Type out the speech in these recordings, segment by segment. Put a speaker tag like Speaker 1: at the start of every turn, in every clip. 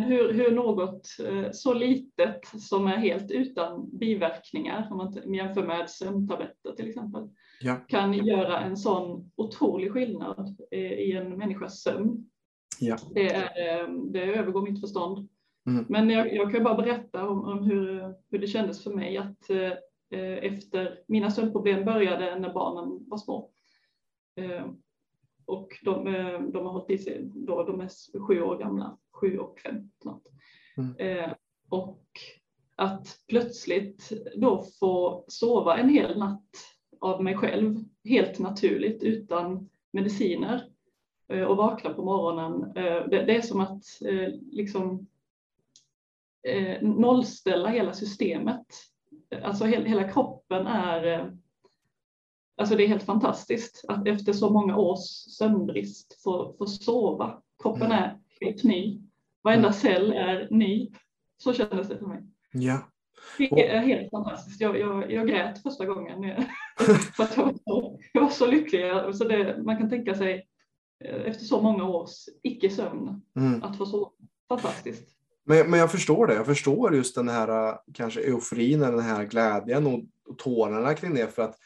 Speaker 1: Men hur, hur något eh, så litet som är helt utan biverkningar, om man jämför med sömntabletter till exempel,
Speaker 2: Ja.
Speaker 1: kan göra en sån otrolig skillnad eh, i en människas sömn.
Speaker 2: Ja.
Speaker 1: Det, är, eh, det övergår mitt förstånd.
Speaker 2: Mm.
Speaker 1: Men jag, jag kan bara berätta om, om hur, hur det kändes för mig att eh, efter mina sömnproblem började när barnen var små. Eh, och de, de har hållit i sig då, de är sju år gamla, sju och fem snart.
Speaker 2: Mm.
Speaker 1: Eh, och att plötsligt då få sova en hel natt av mig själv, helt naturligt utan mediciner eh, och vakna på morgonen. Eh, det, det är som att eh, liksom eh, nollställa hela systemet. Alltså he, hela kroppen är eh, Alltså det är helt fantastiskt att efter så många års sömnbrist få, få sova. Kroppen
Speaker 2: Mm.
Speaker 1: är helt ny. Varenda
Speaker 2: Mm.
Speaker 1: cell är ny. Så kändes det för mig.
Speaker 2: Ja.
Speaker 1: Det är helt fantastiskt. Jag, jag, jag grät första gången. för att jag, var så, jag var så lycklig. Så det, man kan tänka sig eh, efter så många års icke-sömn
Speaker 2: Mm.
Speaker 1: att få sova. Fantastiskt.
Speaker 2: Men, men jag förstår det. Jag förstår just den här äh, kanske euforin, den här glädjen och, och tårarna kring det. För att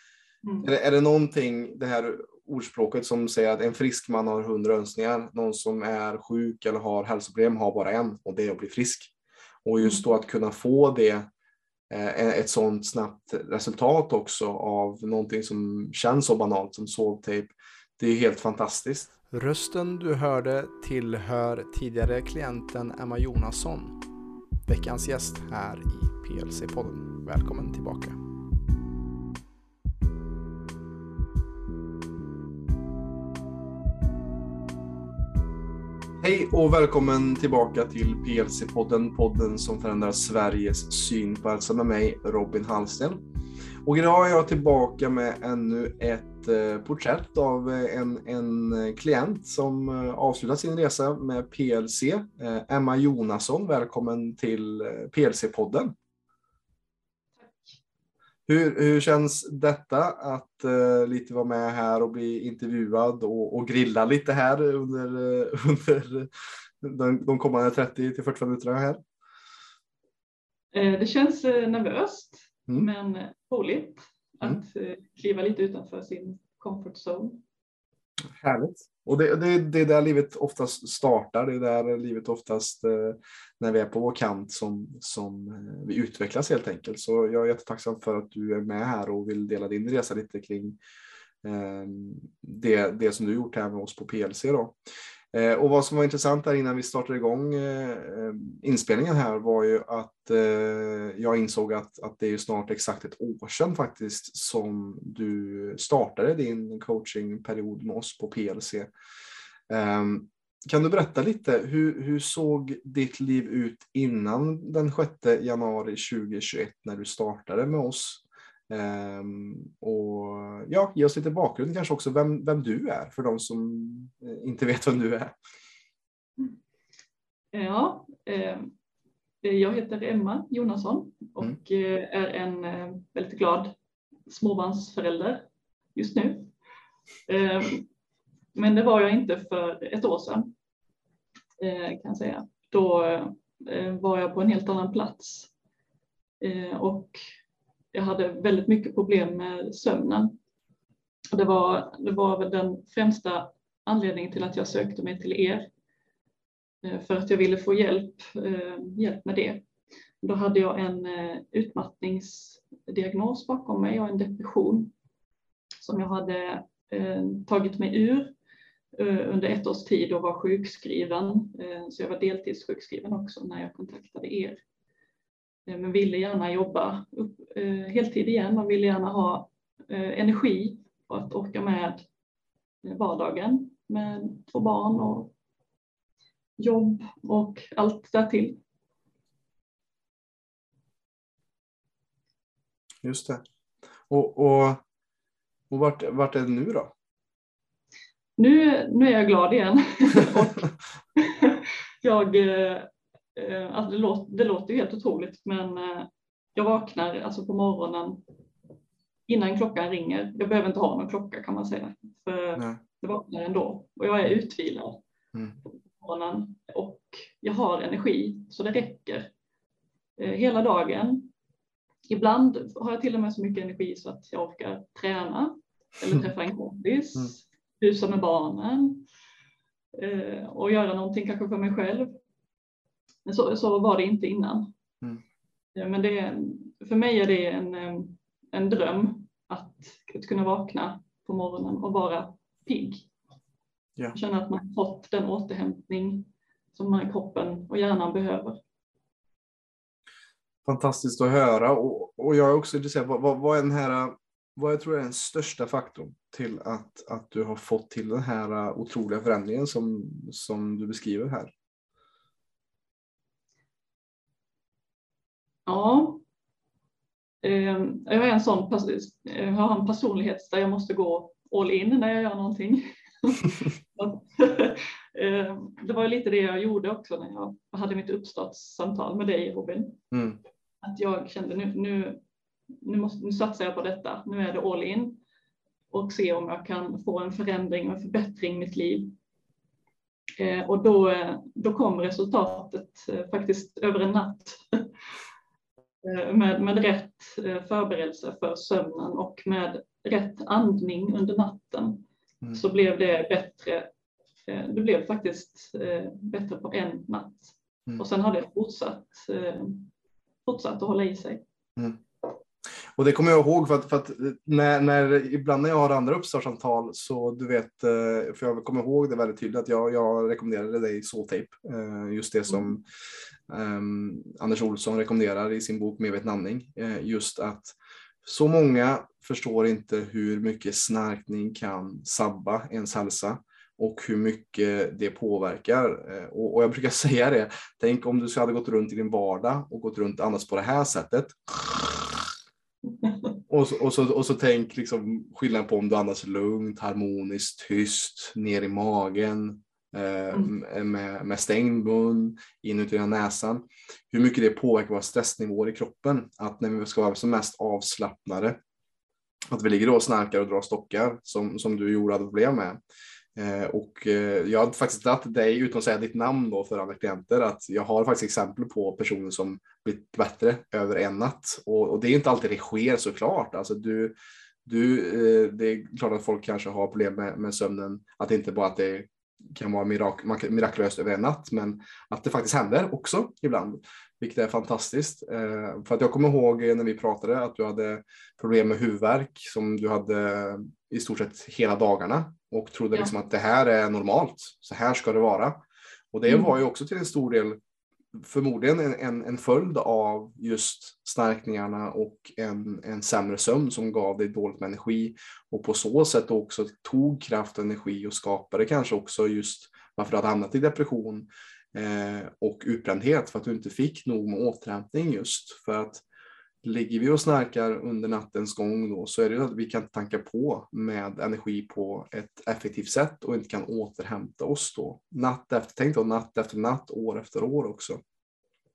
Speaker 1: Mm.
Speaker 2: är det, är det någonting, det här ordspråket som säger att en frisk man har hundra önskningar. Någon som är sjuk eller har hälsoproblem har bara en och det är att bli frisk. Och just då att kunna få det, eh, ett sådant snabbt resultat också av någonting som känns så banalt som sovtejp. Det är helt fantastiskt.
Speaker 3: Rösten du hörde tillhör tidigare klienten Emma Jonasson. Veckans gäst här i PLC-podden. Välkommen tillbaka.
Speaker 2: Hej och välkommen tillbaka till PLC-podden, podden som förändrar Sveriges syn på hälsa med mig, Robin Hallsten. Och idag är jag tillbaka med ännu ett eh, porträtt av eh, en, en eh, klient som avslutat sin resa med PLC. Emma Jonasson, välkommen till PLC-podden. Hur, hur känns detta att eh, lite vara med här och bli intervjuad och, och grilla lite här under, eh, under de, de kommande 30 till 45 minuterna här?
Speaker 1: Eh, Det känns nervöst
Speaker 2: Mm.
Speaker 1: men roligt
Speaker 2: Mm.
Speaker 1: att eh, kliva lite utanför sin comfort zone.
Speaker 2: Härligt. Och det, det, det är där livet oftast startar. Det är där livet oftast, eh, när vi är på vår kant, som, som eh, vi utvecklas helt enkelt. Så jag är jättetacksam för att du är med här och vill dela din resa lite kring eh, det, det som du gjort här med oss på PLC. Då. Eh, och vad som var intressant där innan vi startade igång eh, eh, inspelningen här var ju att eh, jag insåg att, att det är ju snart exakt ett år sedan faktiskt som du startade din coachingperiod med oss på PLC. Ehm, kan du berätta lite, hur, hur såg ditt liv ut innan den 6 januari 2021 när du startade med oss? Ehm, och ja, ge oss lite bakgrund kanske också, vem, vem du är för de som eh, inte vet vem du är.
Speaker 1: Ja, eh, jag heter Emma Jonasson och eh, är en väldigt glad småbarnsförälder just nu. Eh, Men det var jag inte för ett år sedan kan jag säga. Då var jag på en helt annan plats och jag hade väldigt mycket problem med sömnen. Det var, det var väl den främsta anledningen till att jag sökte mig till er eh, för att jag ville få hjälp, eh, hjälp med det. Då hade jag en eh, utmattningsdiagnos bakom mig och en depression som jag hade tagit mig ur under ett års tid och var sjukskriven. Så jag var deltidssjukskriven också när jag kontaktade er. Eh, Men ville gärna jobba upp, eh, heltid igen. Man ville gärna ha eh, energi och att orka med eh, vardagen med två barn och jobb och allt därtill.
Speaker 2: Just det. Och, och, och vart, vart är det nu då?
Speaker 1: Nu, nu är jag glad igen. jag, eh, alltså det, låter, det låter helt otroligt men eh, jag vaknar alltså på morgonen innan klockan ringer. Jag behöver inte ha någon klocka kan man säga. För
Speaker 2: Nej.
Speaker 1: jag vaknar ändå och jag är utvilad.
Speaker 2: Mm.
Speaker 1: morgonen och jag har energi så det räcker eh, hela dagen. Ibland har jag till och med så mycket energi så att jag orkar träna eller träffa en kompis, mm. husa med barnen eh, och göra någonting kanske för mig själv. Men så, så var det inte innan. Mm. Men det, för mig är det en, en dröm att, att kunna vakna på morgonen och vara pigg. Yeah. Känna att man fått den återhämtning som man kroppen och hjärnan behöver.
Speaker 2: Fantastiskt att höra och, och jag är också intresserad, vad, vad, vad är den här vad jag tror är den största faktorn till att, att du har fått till den här otroliga förändringen som, som du beskriver här?
Speaker 1: Ja, ehm, jag är en sån jag har en personlighet där jag måste gå all in när jag gör någonting. Ehm, det var lite det jag gjorde också när jag hade mitt uppstartssamtal med dig Robin. Mm. Att jag kände nu, nu, nu, måste, nu satsar jag på detta, nu är det all in och se om jag kan få en förändring och en förbättring i mitt liv. Eh, och då, då kom resultatet eh, faktiskt över en natt. Eh, med, med rätt eh, förberedelse för sömnen och med rätt andning under natten mm. så blev det bättre. Eh, det blev faktiskt bättre på en natt mm. och sen har det fortsatt, fortsatt att hålla i sig. Mm.
Speaker 2: Och det kommer jag ihåg för att, för att när, när, ibland när jag har andra uppstartssamtal så du vet, för jag kommer ihåg det väldigt tydligt att jag, jag rekommenderade dig Soultape, just det som mm. Um, Anders Olsson rekommenderar i sin bok Medveten andning. Just att så många förstår inte hur mycket snarkning kan sabba ens hälsa och hur mycket det påverkar. Och, och, jag brukar säga det, tänk om du hade gått runt i din vardag och gått runt annars på det här sättet. Och så, och, så, och så tänk liksom skillnaden på om du andas lugnt, harmoniskt, tyst, ner i magen, Eh, mm. med, med stängd mun, inuti näsan. Hur mycket det påverkar våra stressnivåer i kroppen. Att när vi ska vara som mest avslappnade, att vi ligger och snarkar och drar stockar som, som du gjorde hade problem med. Eh, och eh, jag har faktiskt dragit dig, utan att säga ditt namn då för andra klienter, att jag har faktiskt exempel på personer som blivit bättre över en natt. Och, och det är inte alltid det sker såklart. Alltså du, du, eh, det är klart att folk kanske har problem med, med sömnen, att det inte bara att det kan vara mirak mirakulöst över en natt, men att det faktiskt händer också ibland, vilket är fantastiskt. Eh, för att jag kommer ihåg när vi pratade att du hade problem med huvudvärk som du hade i stort sett hela dagarna och trodde ja. liksom att det här är normalt, så här ska det vara. Och det mm. var ju också till en stor del förmodligen en, en, en följd av just snarkningarna och en, en sämre sömn som gav dig dåligt med energi och på så sätt också tog kraft och energi och skapade kanske också just varför du hade hamnat i depression eh, och utbrändhet för att du inte fick nog med återhämtning just. För att ligger vi och snarkar under nattens gång då så är det att vi kan tanka på med energi på ett effektivt sätt och inte kan återhämta oss då. Natt efter, tänk då natt efter natt, år efter år också.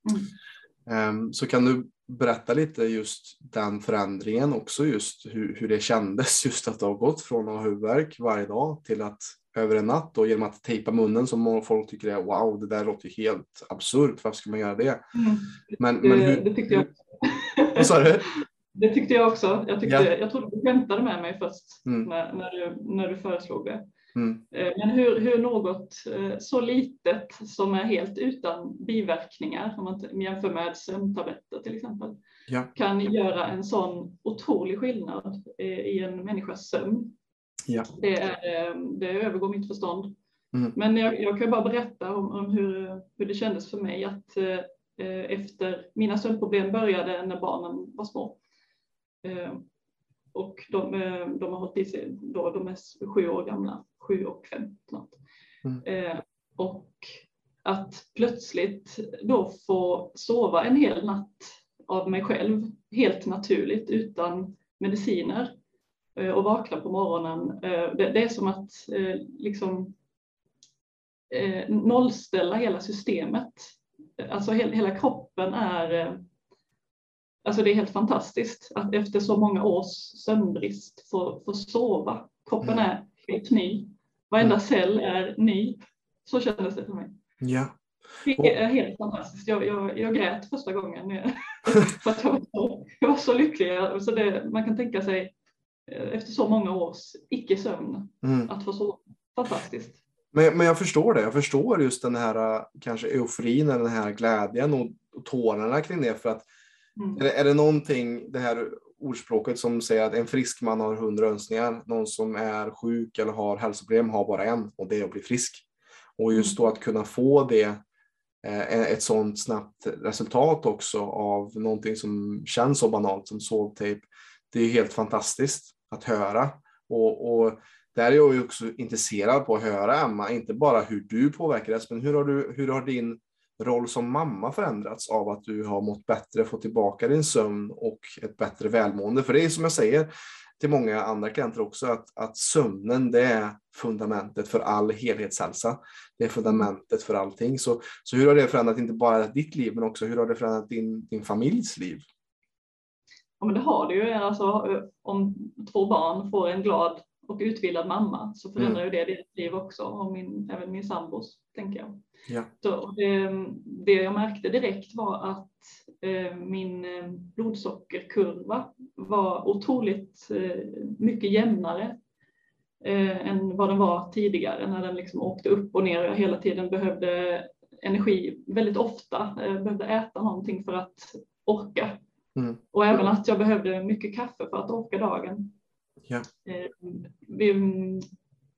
Speaker 2: Mm. Um, så kan du berätta lite just den förändringen också just hur, hur det kändes just att ha gått från att ha huvudvärk varje dag till att över en natt och genom att tejpa munnen som folk tycker är wow, det där låter ju helt absurt. Varför ska man göra det? Mm.
Speaker 1: Men, det, men hur, det tyckte jag.
Speaker 2: Vad sa du?
Speaker 1: Det tyckte jag också. Jag, tyckte, ja. jag trodde du skämtade med mig först mm. när, när, du, när du föreslog det. Mm. Eh, men hur, hur något eh, så litet som är helt utan biverkningar, om man jämför med sömntabletter till exempel, ja. kan göra en sån otrolig skillnad eh, i en människas sömn. Ja. Det, är, det övergår mitt förstånd. Mm. Men jag, jag, kan bara berätta om, om hur, hur det kändes för mig att Eh, efter mina sömnproblem började när barnen var små. Eh, och de, eh, de har hållit i sig då, de är sju år gamla, sju och fem snart. Mm. Och att plötsligt då få sova en hel natt av mig själv, helt naturligt utan mediciner och vakna på morgonen. Det, är som att liksom nollställa hela systemet alltså hela kroppen är, eh, alltså det är helt fantastiskt att efter så många års sömnbrist få, få sova. Kroppen mm. är helt ny. Varenda mm. cell är ny. Så kändes det för mig.
Speaker 2: Ja.
Speaker 1: Det är helt fantastiskt. Jag, jag, jag grät första gången för jag var så, jag var så lycklig. Så det, man kan tänka sig eh, efter så många års icke-sömn mm. att få så fantastiskt.
Speaker 2: Men, men jag förstår det. Jag förstår just den här eh, kanske euforin, den här glädjen och, och tårarna kring det. För att mm. är, det, är det någonting, det här ordspråket som säger att en frisk man har hundra önskningar. Någon som är sjuk eller har hälsoproblem har bara en och det är att bli frisk. Och just då att kunna få det, eh, ett sådant snabbt resultat också av någonting som känns så banalt som sovtape. Det är helt fantastiskt att höra. Och, och där är jag ju också intresserad på att höra Emma, inte bara hur du påverkades, men hur har, du, hur har din roll som mamma förändrats av att du har mått bättre, fått tillbaka din sömn och ett bättre välmående? För det är som jag säger till många andra klienter också, att, att sömnen det är fundamentet för all helhetshälsa. Det är fundamentet för allting. Så, så hur har det förändrat inte bara ditt liv, men också hur har det förändrat din, din familjs liv?
Speaker 1: Ja, men det har det ju. Alltså, om två barn får en glad och utbildad mamma så förändrar mm. ju det ditt liv också och min, även min sambos, tänker jag.
Speaker 2: Ja.
Speaker 1: Så det, det jag märkte direkt var att eh, min eh, blodsockerkurva var otroligt eh, mycket jämnare eh, än vad den var tidigare när den liksom åkte upp och ner och jag hela tiden behövde energi väldigt ofta, eh, behövde äta någonting för att orka. Mm. Och även att jag behövde mycket kaffe för att orka dagen.
Speaker 2: Ja.
Speaker 1: Eh,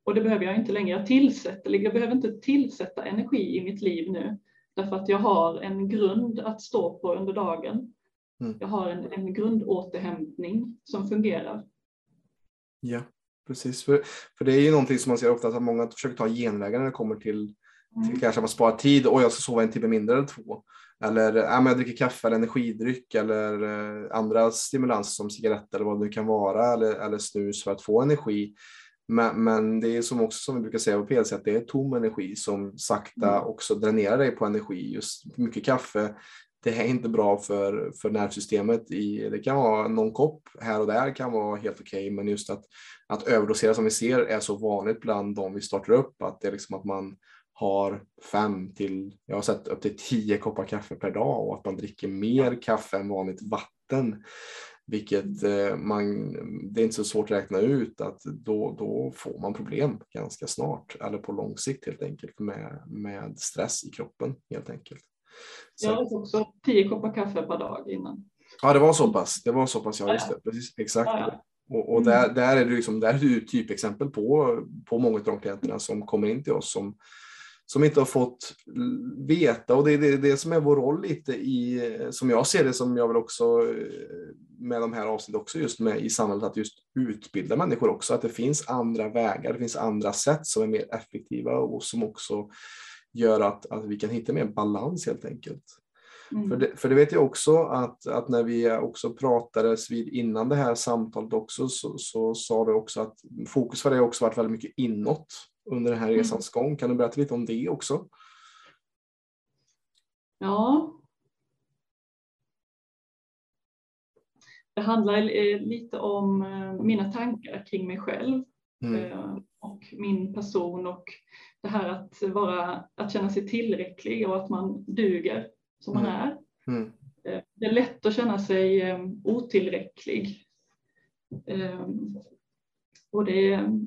Speaker 1: och det behöver jag inte längre. Jag, tillsätter, jag behöver inte tillsätta energi i mitt liv nu därför att jag har en grund att stå på under dagen. Mm. Jag har en, en grundåterhämtning som fungerar.
Speaker 2: Ja, precis. För, för det är ju någonting som man ser ofta att många försöker ta genvägar när det kommer till, mm. kanske att man sparar tid och jag ska sova en timme mindre eller två. Eller äh, jag dricker kaffe eller energidryck eller eh, andra stimulanser som cigaretter eller vad det nu kan vara eller, eller snus för att få energi. Men, men, det är som också som vi brukar säga på PLC att det är tom energi som sakta mm. också dränerar dig på energi. Just mycket kaffe, det är inte bra för, för nervsystemet. I, det kan vara någon kopp här och där kan vara helt okej, okay, men just att, att överdosera som vi ser är så vanligt bland de vi startar upp att det är liksom att man har fem till, jag har sett upp till tio koppar kaffe per dag och att man dricker mer kaffe än vanligt vatten. Vilket eh, man, det är inte så svårt att räkna ut att då, då får man problem ganska snart eller på lång sikt helt enkelt med, med stress i kroppen helt enkelt.
Speaker 1: Så. Jag har också tio koppar kaffe per dag innan.
Speaker 2: Ja, det var så pass. Det var så pass, ja just det. Precis, exakt. Ja, ja. Och, och där, där, är du liksom, där är du typexempel på, på många av de klienterna som kommer in till oss som, som inte har fått veta och det är det, det, som är vår roll lite i, som jag ser det, som jag vill också eh, med de här avsnitten också just med i samhället, att just utbilda människor också, att det finns andra vägar, det finns andra sätt som är mer effektiva och som också gör att, att vi kan hitta mer balans helt enkelt. Mm. För, det, för det vet jag också att, att när vi också pratades vid innan det här samtalet också så, så sa du också att fokus för dig också varit väldigt mycket inåt under den här mm. resans gång. Kan du berätta lite om det också?
Speaker 1: Ja. Det handlar eh, lite om eh, mina tankar kring mig själv mm. Eh, och min person och det här att, vara, att känna sig tillräcklig och att man duger som man mm. är. Mm. Det är lätt att känna sig otillräcklig både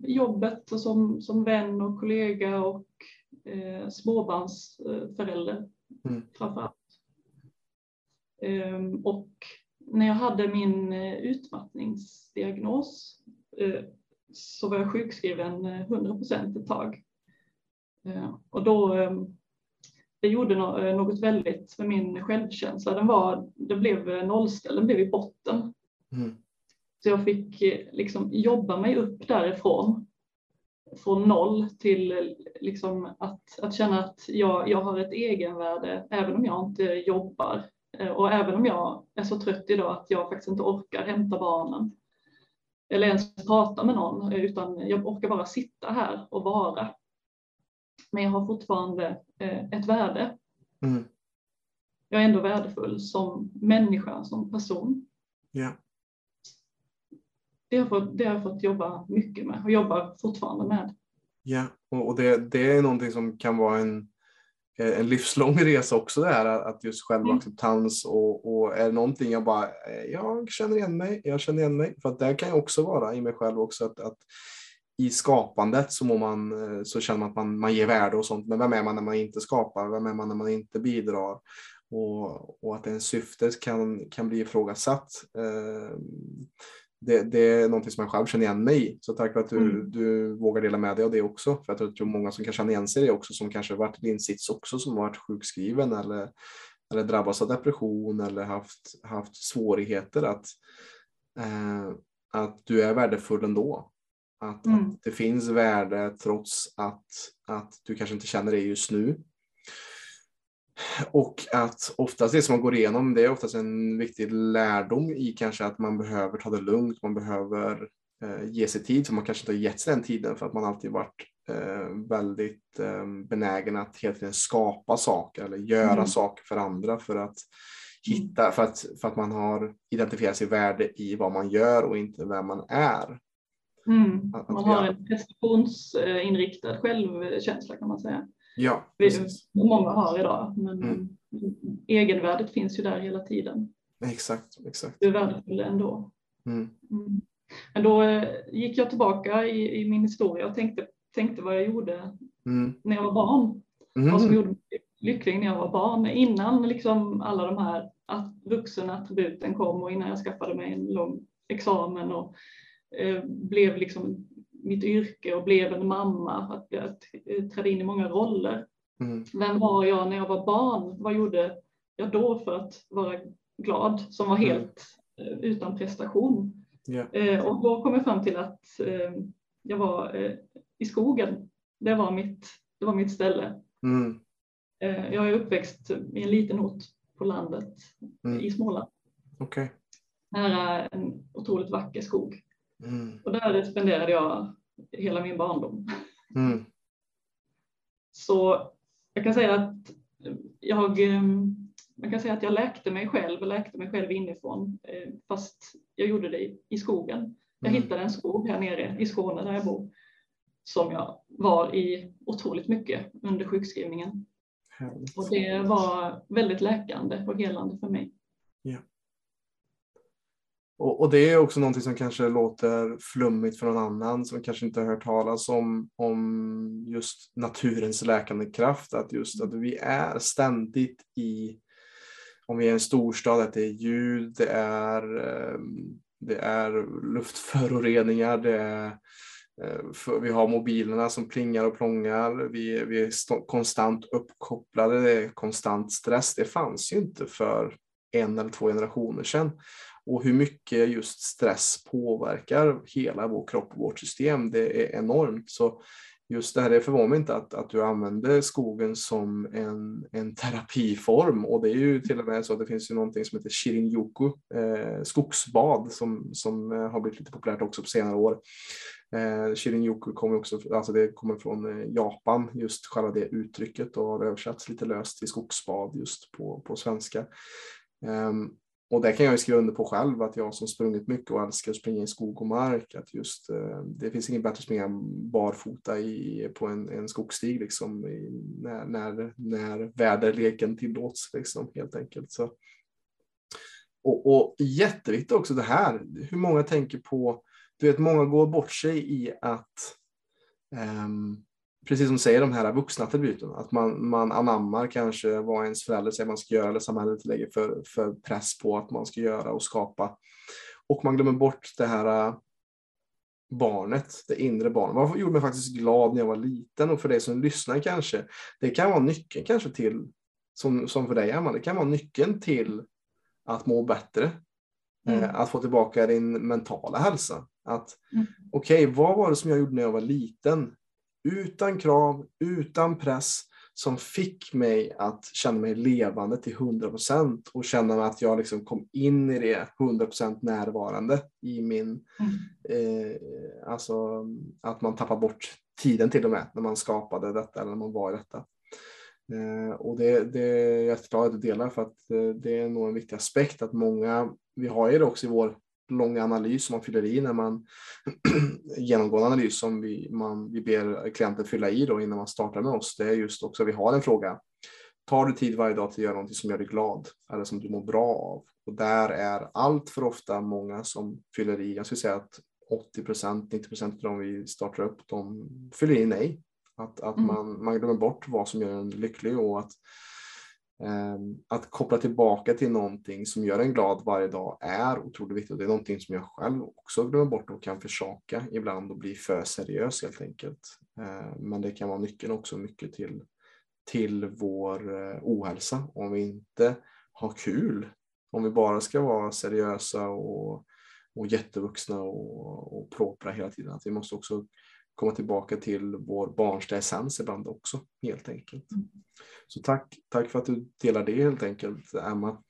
Speaker 1: jobbet och som, som vän och kollega och eh, småbarnsförälder mm. framförallt. Um, och när jag hade min eh, utmattningsdiagnos eh, så var jag sjukskriven 100 eh, procent ett tag. Uh, och då um, det gjorde no något väldigt med min självkänsla. Den, var, den blev nollställd, den blev i botten. Mm. Så jag fick eh, liksom jobba mig upp därifrån. Från noll till liksom att, att känna att jag, jag har ett egenvärde även om jag inte jobbar. Eh, och även om jag är så trött idag att jag faktiskt inte orkar hämta barnen. Eller ens prata med någon utan jag orkar bara sitta här och vara. Men jag har fortfarande eh, ett värde. Mm. Jag är ändå värdefull som människa, som person.
Speaker 2: Ja
Speaker 1: det har, fått, det har jag fått jobba mycket med och jobbar fortfarande med.
Speaker 2: Ja, och det, det är någonting som kan vara en, eh, en livslång resa också det här att just självacceptans och, och är det någonting jag bara, eh, jag känner igen mig, jag känner igen mig. För att där kan jag också vara i mig själv också att, att i skapandet så, man, så känner man att man, man ger värde och sånt. Men vem är man när man inte skapar? Vem är man när man inte bidrar? Och, och att ens syfte kan, kan bli ifrågasatt. Eh, det, det, är någonting som jag själv känner igen mig i. Så tack för att du, mm. du vågar dela med dig av det också. För jag tror många som kan känna igen sig i det också, som kanske varit i din sits också, som varit sjukskriven eller, eller drabbats av depression eller haft, haft svårigheter. Att, eh, att du är värdefull ändå. Att, mm. att, det finns värde trots att, att du kanske inte känner det just nu. Och att oftast det som man går igenom, det är oftast en viktig lärdom i kanske att man behöver ta det lugnt, man behöver eh, ge sig tid, för man kanske inte har gett sig den tiden för att man alltid varit eh, väldigt eh, benägen att hela tiden skapa saker eller göra mm. saker för andra för att hitta, för att, för att man har identifierat sig värde i vad man gör och inte vem man är.
Speaker 1: Mm. Man har en prestationsinriktad självkänsla kan man säga.
Speaker 2: Ja,
Speaker 1: precis. Många har idag, men mm. egenvärdet finns ju där hela tiden.
Speaker 2: Exakt, exakt.
Speaker 1: Du är värdefull ändå.
Speaker 2: Mm.
Speaker 1: Mm. Men då eh, gick jag tillbaka i, i, min historia och tänkte, tänkte vad jag gjorde
Speaker 2: mm.
Speaker 1: när jag var barn.
Speaker 2: Mm.
Speaker 1: Vad som gjorde mig lycklig när jag var barn. Innan liksom alla de här vuxenattributen kom och innan jag skaffade mig en lång examen och eh, blev liksom mitt yrke och blev en mamma, att jag trädde in i många roller.
Speaker 2: Mm.
Speaker 1: Vem var jag när jag var barn? Vad gjorde jag då för att vara glad som var mm. helt mm. utan prestation?
Speaker 2: Yeah.
Speaker 1: Och då kom jag fram till att eh, jag var eh, i skogen. Det var mitt, det var mitt ställe.
Speaker 2: Mm.
Speaker 1: Jag är uppväxt i en liten ort på landet
Speaker 2: mm.
Speaker 1: i Småland.
Speaker 2: Okay.
Speaker 1: Nära en otroligt vacker skog.
Speaker 2: Mm.
Speaker 1: Och där spenderade jag hela min barndom.
Speaker 2: Mm.
Speaker 1: Så jag kan säga att jag, man kan säga att jag läkte mig själv och läkte mig själv inifrån eh, fast jag gjorde det i skogen. Jag mm. hittade en skog här nere i Skåne där jag bor som jag var i otroligt mycket under sjukskrivningen.
Speaker 2: Härligt.
Speaker 1: Och det var väldigt läkande och helande för mig.
Speaker 2: Ja. Och, och, det är också någonting som kanske låter flummigt för någon annan som kanske inte har hört talas om, om just naturens läkande kraft. Att just att vi är ständigt i, om vi är en storstad, att det är ljud, det är, ehm, det är luftföroreningar, det är eh, vi har mobilerna som plingar och plångar. Vi, vi är konstant uppkopplade. Det är konstant stress. Det fanns ju inte för en eller två generationer sedan och hur mycket just stress påverkar hela vår kropp och vårt system. Det är enormt. Så just det här, det förvånar mig inte att, att du använder skogen som en, en terapiform och det är ju till och med så att det finns ju någonting som heter Shirin-yoku, eh, skogsbad som, som eh, har blivit lite populärt också på senare år. Eh, Shirinyoku kommer också, alltså det kommer från eh, Japan, just själva det uttrycket och har översatts lite löst till skogsbad just på, på svenska. Um, och det kan jag skriva under på själv, att jag som sprungit mycket och älskar att springa i skog och mark, att just eh, det finns inget bättre att springa barfota i, på en, en skogsstig liksom, i, när, när, när väderleken tillåts liksom, helt enkelt. Så. Och, och jätteviktigt också det här, hur många tänker på, du vet många går bort sig i att um, precis som säger de här vuxna attributen, att man, man anammar kanske vad ens förälder säger man ska göra eller samhället lägger för, för press på att man ska göra och skapa. Och man glömmer bort det här äh, barnet, det inre barnet. Vad gjorde mig faktiskt glad när jag var liten och för dig som lyssnar kanske, det kan vara nyckeln kanske till, som, som för dig Emma, det kan vara nyckeln till att må bättre. Mm. Eh, att få tillbaka din mentala hälsa. Att mm. okej, okay, vad var det som jag gjorde när jag var liten? Utan krav, utan press, som fick mig att känna mig levande till 100 procent och känna att jag liksom kom in i det 100 procent närvarande i min, mm. eh, alltså att man tappar bort tiden till och med när man skapade detta eller när man var i detta. Eh, och det, det är jag jätteglad att du delar för att eh, det är nog en viktig aspekt att många, vi har ju det också i vår lång analys som man fyller i när man genomgår en analys som vi, man, vi ber klienten fylla i då innan man startar med oss. Det är just också, att vi har en fråga. Tar du tid varje dag till att göra något som gör dig glad eller som du mår bra av? Och där är allt för ofta många som fyller i, jag skulle säga att 80 procent, 90 procent av de vi startar upp, de fyller i nej. Att, att mm. man, man glömmer bort vad som gör en lycklig och att Ehm, att koppla tillbaka till någonting som gör en glad varje dag är otroligt viktigt. Det är någonting som jag själv också glömmer bort och kan försaka ibland och bli för seriös helt enkelt. Ehm, men det kan vara nyckeln också mycket till, till vår eh, ohälsa. Om vi inte har kul, om vi bara ska vara seriösa och, och jättevuxna och, och propra hela tiden. Att vi måste också komma tillbaka till vår barnsliga essens ibland också helt enkelt. Mm. Så tack, tack för att du delar det helt enkelt Emma.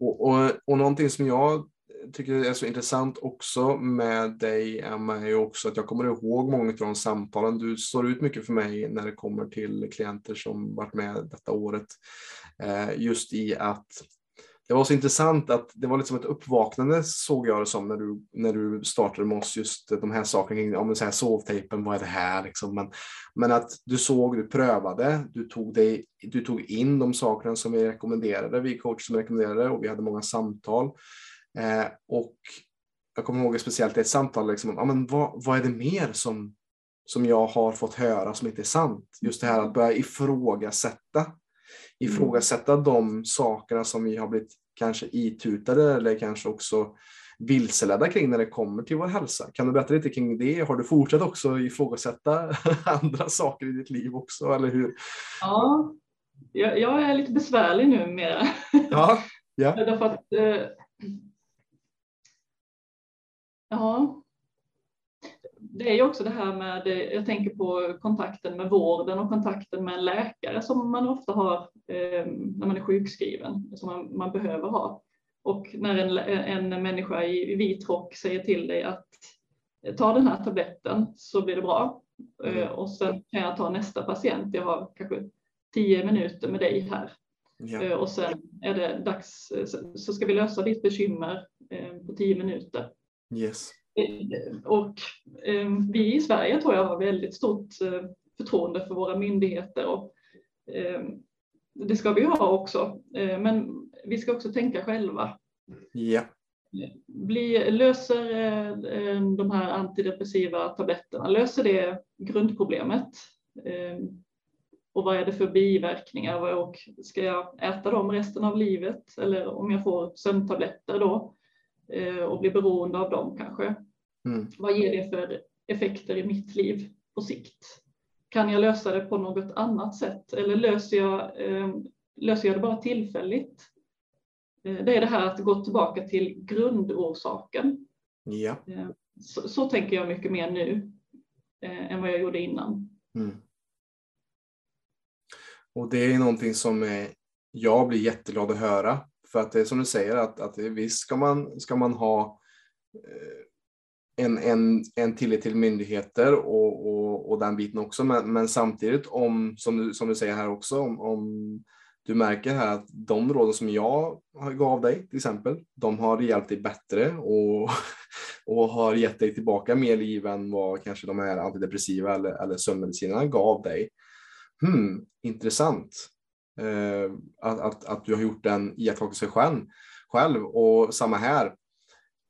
Speaker 2: Och, och, och någonting som jag tycker är så intressant också med dig Emma är ju också att jag kommer ihåg många av de samtalen. Du står ut mycket för mig när det kommer till klienter som varit med detta året. Eh, just i att det var så intressant att det var liksom ett uppvaknande såg jag det som när du, när du startade med oss just de här sakerna om ja, sovtejpen, vad är det här liksom? Men, men att du såg, du prövade, du tog, dig, du tog in de sakerna som vi rekommenderade, vi coacher som rekommenderade och vi hade många samtal. Eh, och jag kommer ihåg speciellt ett samtal, liksom, ja, men vad, vad är det mer som, som jag har fått höra som inte är sant? Just det här att börja ifrågasätta ifrågasätta de sakerna som vi har blivit kanske itutade eller kanske också vilseledda kring när det kommer till vår hälsa. Kan du berätta lite kring det? Har du fortsatt också ifrågasätta andra saker i ditt liv också, eller hur?
Speaker 1: Ja, jag, jag är lite besvärlig nu med
Speaker 2: Ja, ja.
Speaker 1: Därför att, eh, ja, det är ju också det här med, jag tänker på kontakten med vården och kontakten med en läkare som man ofta har eh, när man är sjukskriven, som man, man behöver ha. Och när en, en människa i vit rock säger till dig att ta den här tabletten så blir det bra. Mm. Eh, och sen kan jag ta nästa patient, jag har kanske tio minuter med dig här. Ja. Eh, och sen är det dags, så ska vi lösa ditt bekymmer eh, på tio minuter.
Speaker 2: Yes.
Speaker 1: Och eh, vi i Sverige tror jag har väldigt stort eh, förtroende för våra myndigheter och eh, det ska vi ha också. Men vi ska också tänka själva.
Speaker 2: Ja.
Speaker 1: Bli, löser de här antidepressiva tabletterna, löser det grundproblemet? Och vad är det för biverkningar? Och ska jag äta dem resten av livet? Eller om jag får sömntabletter då? Eh, och bli beroende av dem kanske. Mm. Vad ger det för effekter i mitt liv på sikt? Kan jag lösa det på något annat sätt eller löser jag, eh, löser jag det bara tillfälligt? Eh, det är det här att gå tillbaka till grundorsaken.
Speaker 2: Ja.
Speaker 1: Så, så tänker jag mycket mer nu än vad jag gjorde innan.
Speaker 2: Mm. Och det är någonting som jag blir jätteglad att höra för att det är som du säger att, att visst ska man, ska man ha eh, en, en, en tillit till myndigheter och, och, och den biten också. Men, men samtidigt om, som du, som du säger här också, om, om du märker här att de råden som jag gav dig till exempel, de har hjälpt dig bättre och, och har gett dig tillbaka mer liv än vad kanske de här antidepressiva eller, eller sömnmedicinerna gav dig. Hmm, intressant. Eh, att, att, att du har gjort den iakttagelsen själv, själv. Och samma här.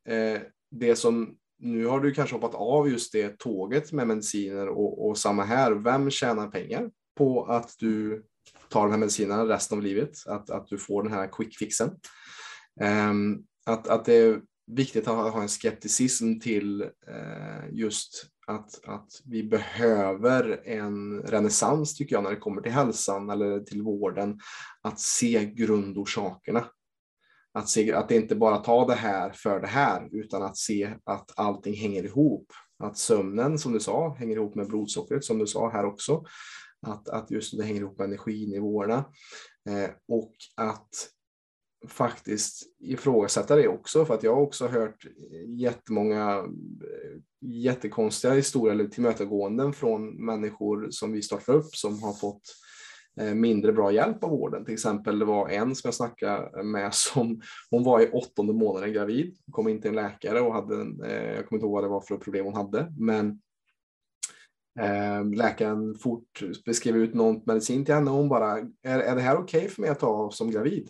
Speaker 2: Eh, det som nu har du kanske hoppat av just det tåget med mediciner och, och samma här. Vem tjänar pengar på att du tar den här medicinen resten av livet? Att, att du får den här quick fixen. Ehm, att, att det är viktigt att ha, en skepticism till eh, just att, att vi behöver en renässans tycker jag när det kommer till hälsan eller till vården. Att se grundorsakerna. Att, se, att inte bara ta det här för det här utan att se att allting hänger ihop. Att sömnen som du sa hänger ihop med blodsockret som du sa här också. Att, att just det hänger ihop med energinivåerna. Eh, och att faktiskt ifrågasätta det också för att jag har också hört jättemånga eh, jättekonstiga historier eller tillmötesgåenden från människor som vi startar upp som har fått eh, mindre bra hjälp av vården. Till exempel det var en som jag snackade med som hon var i åttonde månaden gravid, kom in till en läkare och hade en, eh, jag kommer inte ihåg vad det var för problem hon hade, men eh, läkaren fort beskrev ut någon medicin till henne och hon bara, är, är det här okej okay för mig att ta som gravid?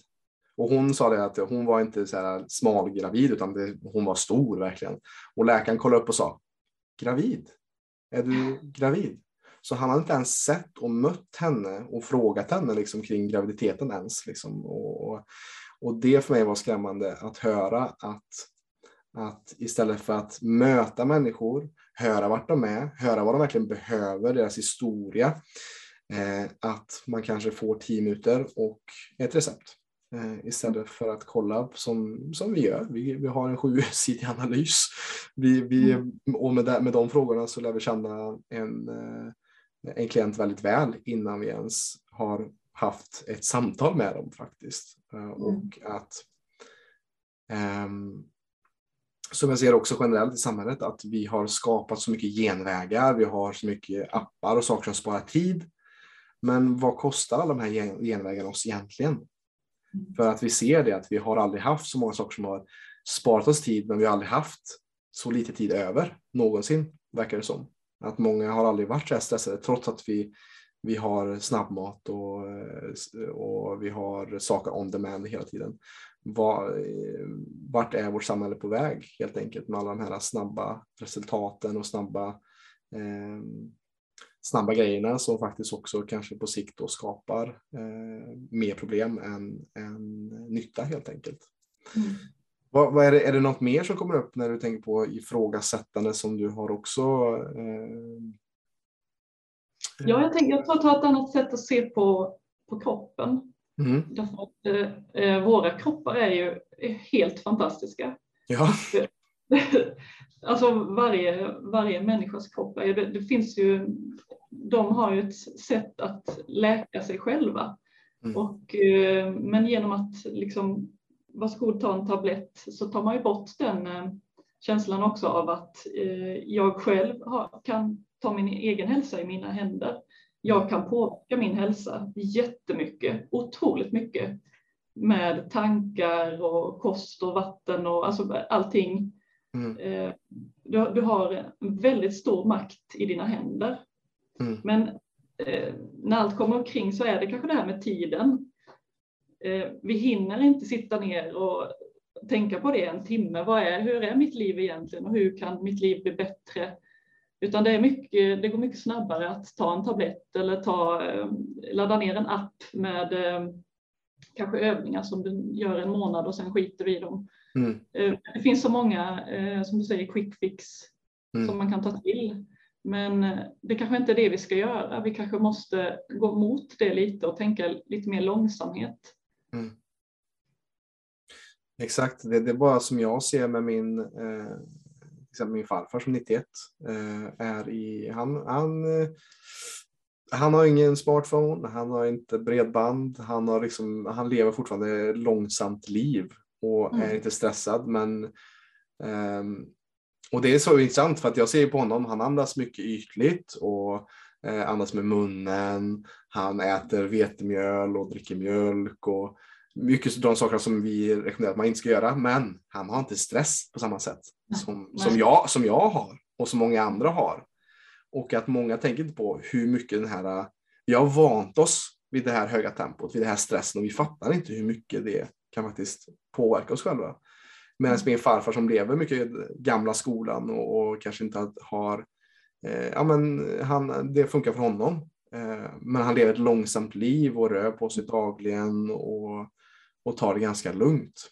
Speaker 2: Och hon sa det att hon var inte så här smal gravid utan det, hon var stor verkligen. Och läkaren kollade upp och sa, gravid? Är du gravid? Så han hade inte ens sett och mött henne och frågat henne liksom kring graviditeten ens. Liksom. Och, och det för mig var skrämmande att höra att, att istället för att möta människor, höra vart de är, höra vad de verkligen behöver, deras historia, eh, att man kanske får tio minuter och ett recept. Eh, istället för att kolla som, som vi gör. Vi, vi har en sjusidig analys. Vi, vi, mm. och med, med de frågorna så lär vi känna en, eh, en klient väldigt väl innan vi ens har haft ett samtal med dem faktiskt. Eh, mm. Och att um, som jag ser också generellt i samhället att vi har skapat så mycket genvägar, vi har så mycket appar och saker som sparar tid. Men vad kostar alla de här genvägarna oss egentligen? För att vi ser det att vi har aldrig haft så många saker som har sparat oss tid, men vi har aldrig haft så lite tid över någonsin, verkar det som. Att många har aldrig varit så här stressade trots att vi, vi har snabbmat och, och vi har saker on demand hela tiden. Var, vart är vårt samhälle på väg helt enkelt med alla de här snabba resultaten och snabba eh, snabba grejerna som faktiskt också kanske på sikt då skapar eh, mer problem än, än nytta helt enkelt. Mm. Vad, vad, är, det, är det något mer som kommer upp när du tänker på ifrågasättande som du har också? Eh,
Speaker 1: ja, jag, tänker, jag tror att har ett annat sätt att se på, på kroppen. Mm. Därför att eh, eh våra kroppar är ju helt fantastiska.
Speaker 2: Ja.
Speaker 1: Alltså varje, varje människas kropp, det, det finns ju, de har ju ett sätt att läka sig själva. Mm. Och, eh, men genom att liksom, varsågod ta en tablett så tar man ju bort den eh, känslan också av att eh, jag själv kan ta min egen hälsa i mina händer. Jag kan påverka min hälsa jättemycket, otroligt mycket med tankar och kost och vatten och alltså allting Mm. Eh, du, du, har väldigt stor makt i dina händer. Mm. Men eh, när allt kommer omkring så är det kanske det här med tiden. Eh, vi hinner inte sitta ner och tänka på det en timme. Vad är, hur är mitt liv egentligen och hur kan mitt liv bli bättre? Utan det, är mycket, det går mycket snabbare att ta en tablett eller ta, ladda ner en app med kanske övningar som du gör en månad och sen skiter vi i dem. Mm. Eh, det finns så många, eh, som du säger, quick fix mm. som man kan ta till. Men eh, det kanske inte är det vi ska göra. Vi kanske måste gå mot det lite och tänka lite mer långsamhet. Mm.
Speaker 2: Exakt, det, det, är bara som jag ser med min, eh, min farfar som 91 eh, är i, han, han, han har ingen smartphone, han har inte bredband, han, har liksom, han lever fortfarande långsamt liv och mm. är inte stressad. Men, um, och det är så intressant för att jag ser på honom, han andas mycket ytligt och eh, andas med munnen. Han äter vetemjöl och dricker mjölk och mycket de saker som vi rekommenderar att man inte ska göra. Men han har inte stress på samma sätt som, som, jag, som jag har och som många andra har. Och att många tänker inte på hur mycket den här, vi har vant oss vid det här höga tempot, vid det här stressen och vi fattar inte hur mycket det kan faktiskt påverka oss själva. Medan mm. min farfar som lever mycket gamla skolan och, och kanske inte har, eh, ja men han, det funkar för honom. Eh, men han lever ett långsamt liv och rör på sig dagligen och, och tar det ganska lugnt.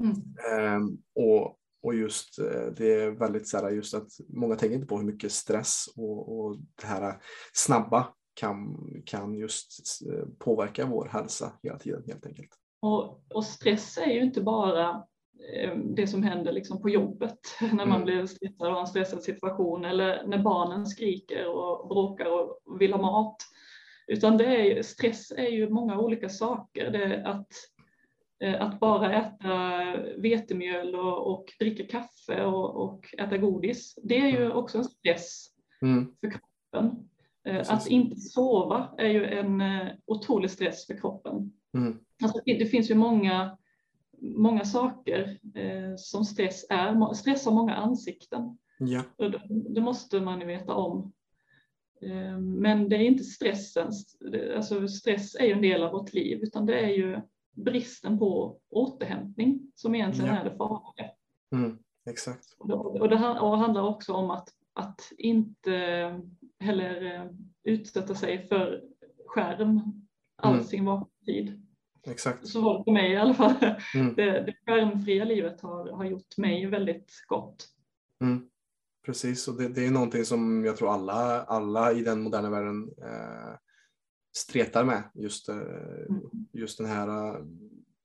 Speaker 2: Mm. Eh, och, och just eh, det är väldigt så här, just att många tänker inte på hur mycket stress och, och det här snabba kan, kan just eh, påverka vår hälsa hela tiden helt enkelt.
Speaker 1: Och, och stress är ju inte bara eh, det som händer liksom på jobbet när man mm. blir stressad av en stressad situation eller när barnen skriker och bråkar och vill ha mat. Utan det är, stress är ju många olika saker. Det att, eh, att bara äta vetemjöl och, och dricka kaffe och, och, äta godis, det är ju mm. också en stress mm. för kroppen. Precis. Att inte sova är ju en otrolig stress för kroppen. Mm. Alltså, det finns ju många, många saker eh, som stress är. Stress har många ansikten. Ja. Det, det måste man ju veta om. Eh, men det är inte stressen, alltså stress är ju en del av vårt liv, utan det är ju bristen på återhämtning som egentligen ja. är det farliga.
Speaker 2: Mm, exakt.
Speaker 1: Och det, och handlar också om att, att inte heller eh, utsätta sig för skärm all mm. sin vakentid.
Speaker 2: Exakt.
Speaker 1: Så var det för mig i alla fall. Mm. Det, det skärmfria livet har, har gjort mig väldigt gott.
Speaker 2: Mm. Precis, och det, det, är någonting som jag tror alla, alla i den moderna världen eh, stretar med. Just, eh, mm. just den här eh,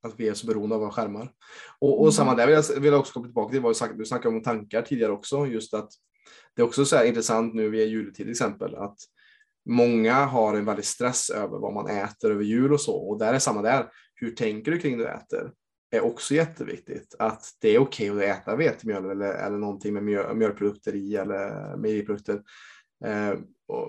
Speaker 2: att vi är så beroende av våra skärmar. Och, och mm. samma där vill jag, vill jag också komma tillbaka till, vad du snackade om tankar tidigare också, just att det är också så intressant nu vid juletid till exempel, att många har en väldig stress över vad man äter över jul och så. Och där är samma där. Hur tänker du kring det du äter? är också jätteviktigt. Att det är okej okay att äta vetemjöl eller, eller någonting med mjöl, mjölkprodukter i eller mejeriprodukter. Eh,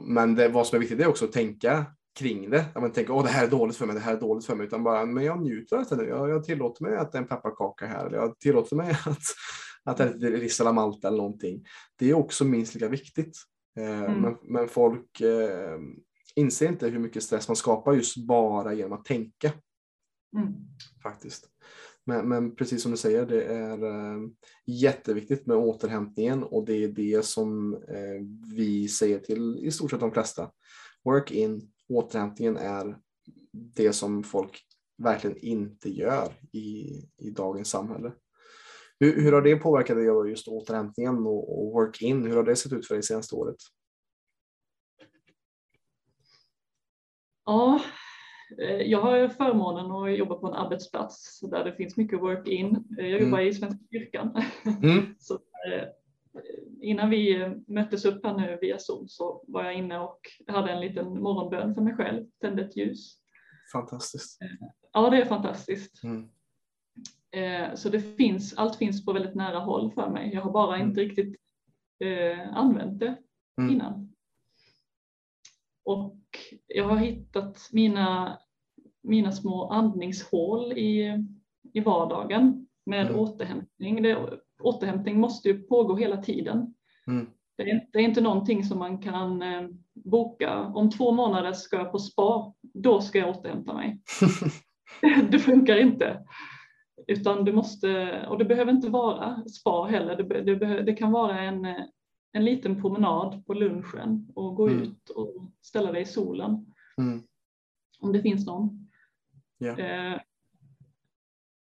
Speaker 2: men det, vad som är viktigt är också att tänka kring det. Att man tänker att det här är dåligt för mig, det här är dåligt för mig. Utan bara, men jag njuter av det nu. Jag, jag tillåter mig att äta en pepparkaka här. Eller jag tillåter mig att, att äta lite ris malta eller någonting. Det är också minst lika viktigt. Eh, mm. men, men, folk eh, inser inte hur mycket stress man skapar just bara genom att tänka. Mm. Faktiskt. Men, men, precis som du säger, det är eh, jätteviktigt med återhämtningen och det är det som eh, vi säger till i stort sett de flesta. Work in, återhämtningen är det som folk verkligen inte gör i, i dagens samhälle. Hur, hur har det påverkat dig just återhämtningen och, och work in? Hur har det sett ut för dig senaste året?
Speaker 1: Ja, eh, jag har förmånen att jobba på en arbetsplats där det finns mycket work-in. Eh, jag jobbar mm. i Svenska kyrkan. Mm. så, eh, innan vi möttes upp här nu via Zoom så var jag inne och hade en liten morgonbön för mig själv, tände ett ljus.
Speaker 2: Fantastiskt.
Speaker 1: Ja, det är fantastiskt. Mm. Så det finns, allt finns på väldigt nära håll för mig. Jag har bara mm. inte riktigt eh, använt det mm. innan. Och jag har hittat mina, mina små andningshål i, i vardagen med mm. återhämtning. Det, återhämtning måste ju pågå hela tiden. Mm. Det, är, det är inte någonting som man kan eh, boka. Om två månader ska jag på spa, då ska jag återhämta mig. det funkar inte. Utan du måste, och det behöver inte vara spa heller, det, det, det kan vara en, en liten promenad på lunchen och gå mm. ut och ställa dig i solen. Mm. Om det finns någon. Yeah. Eh,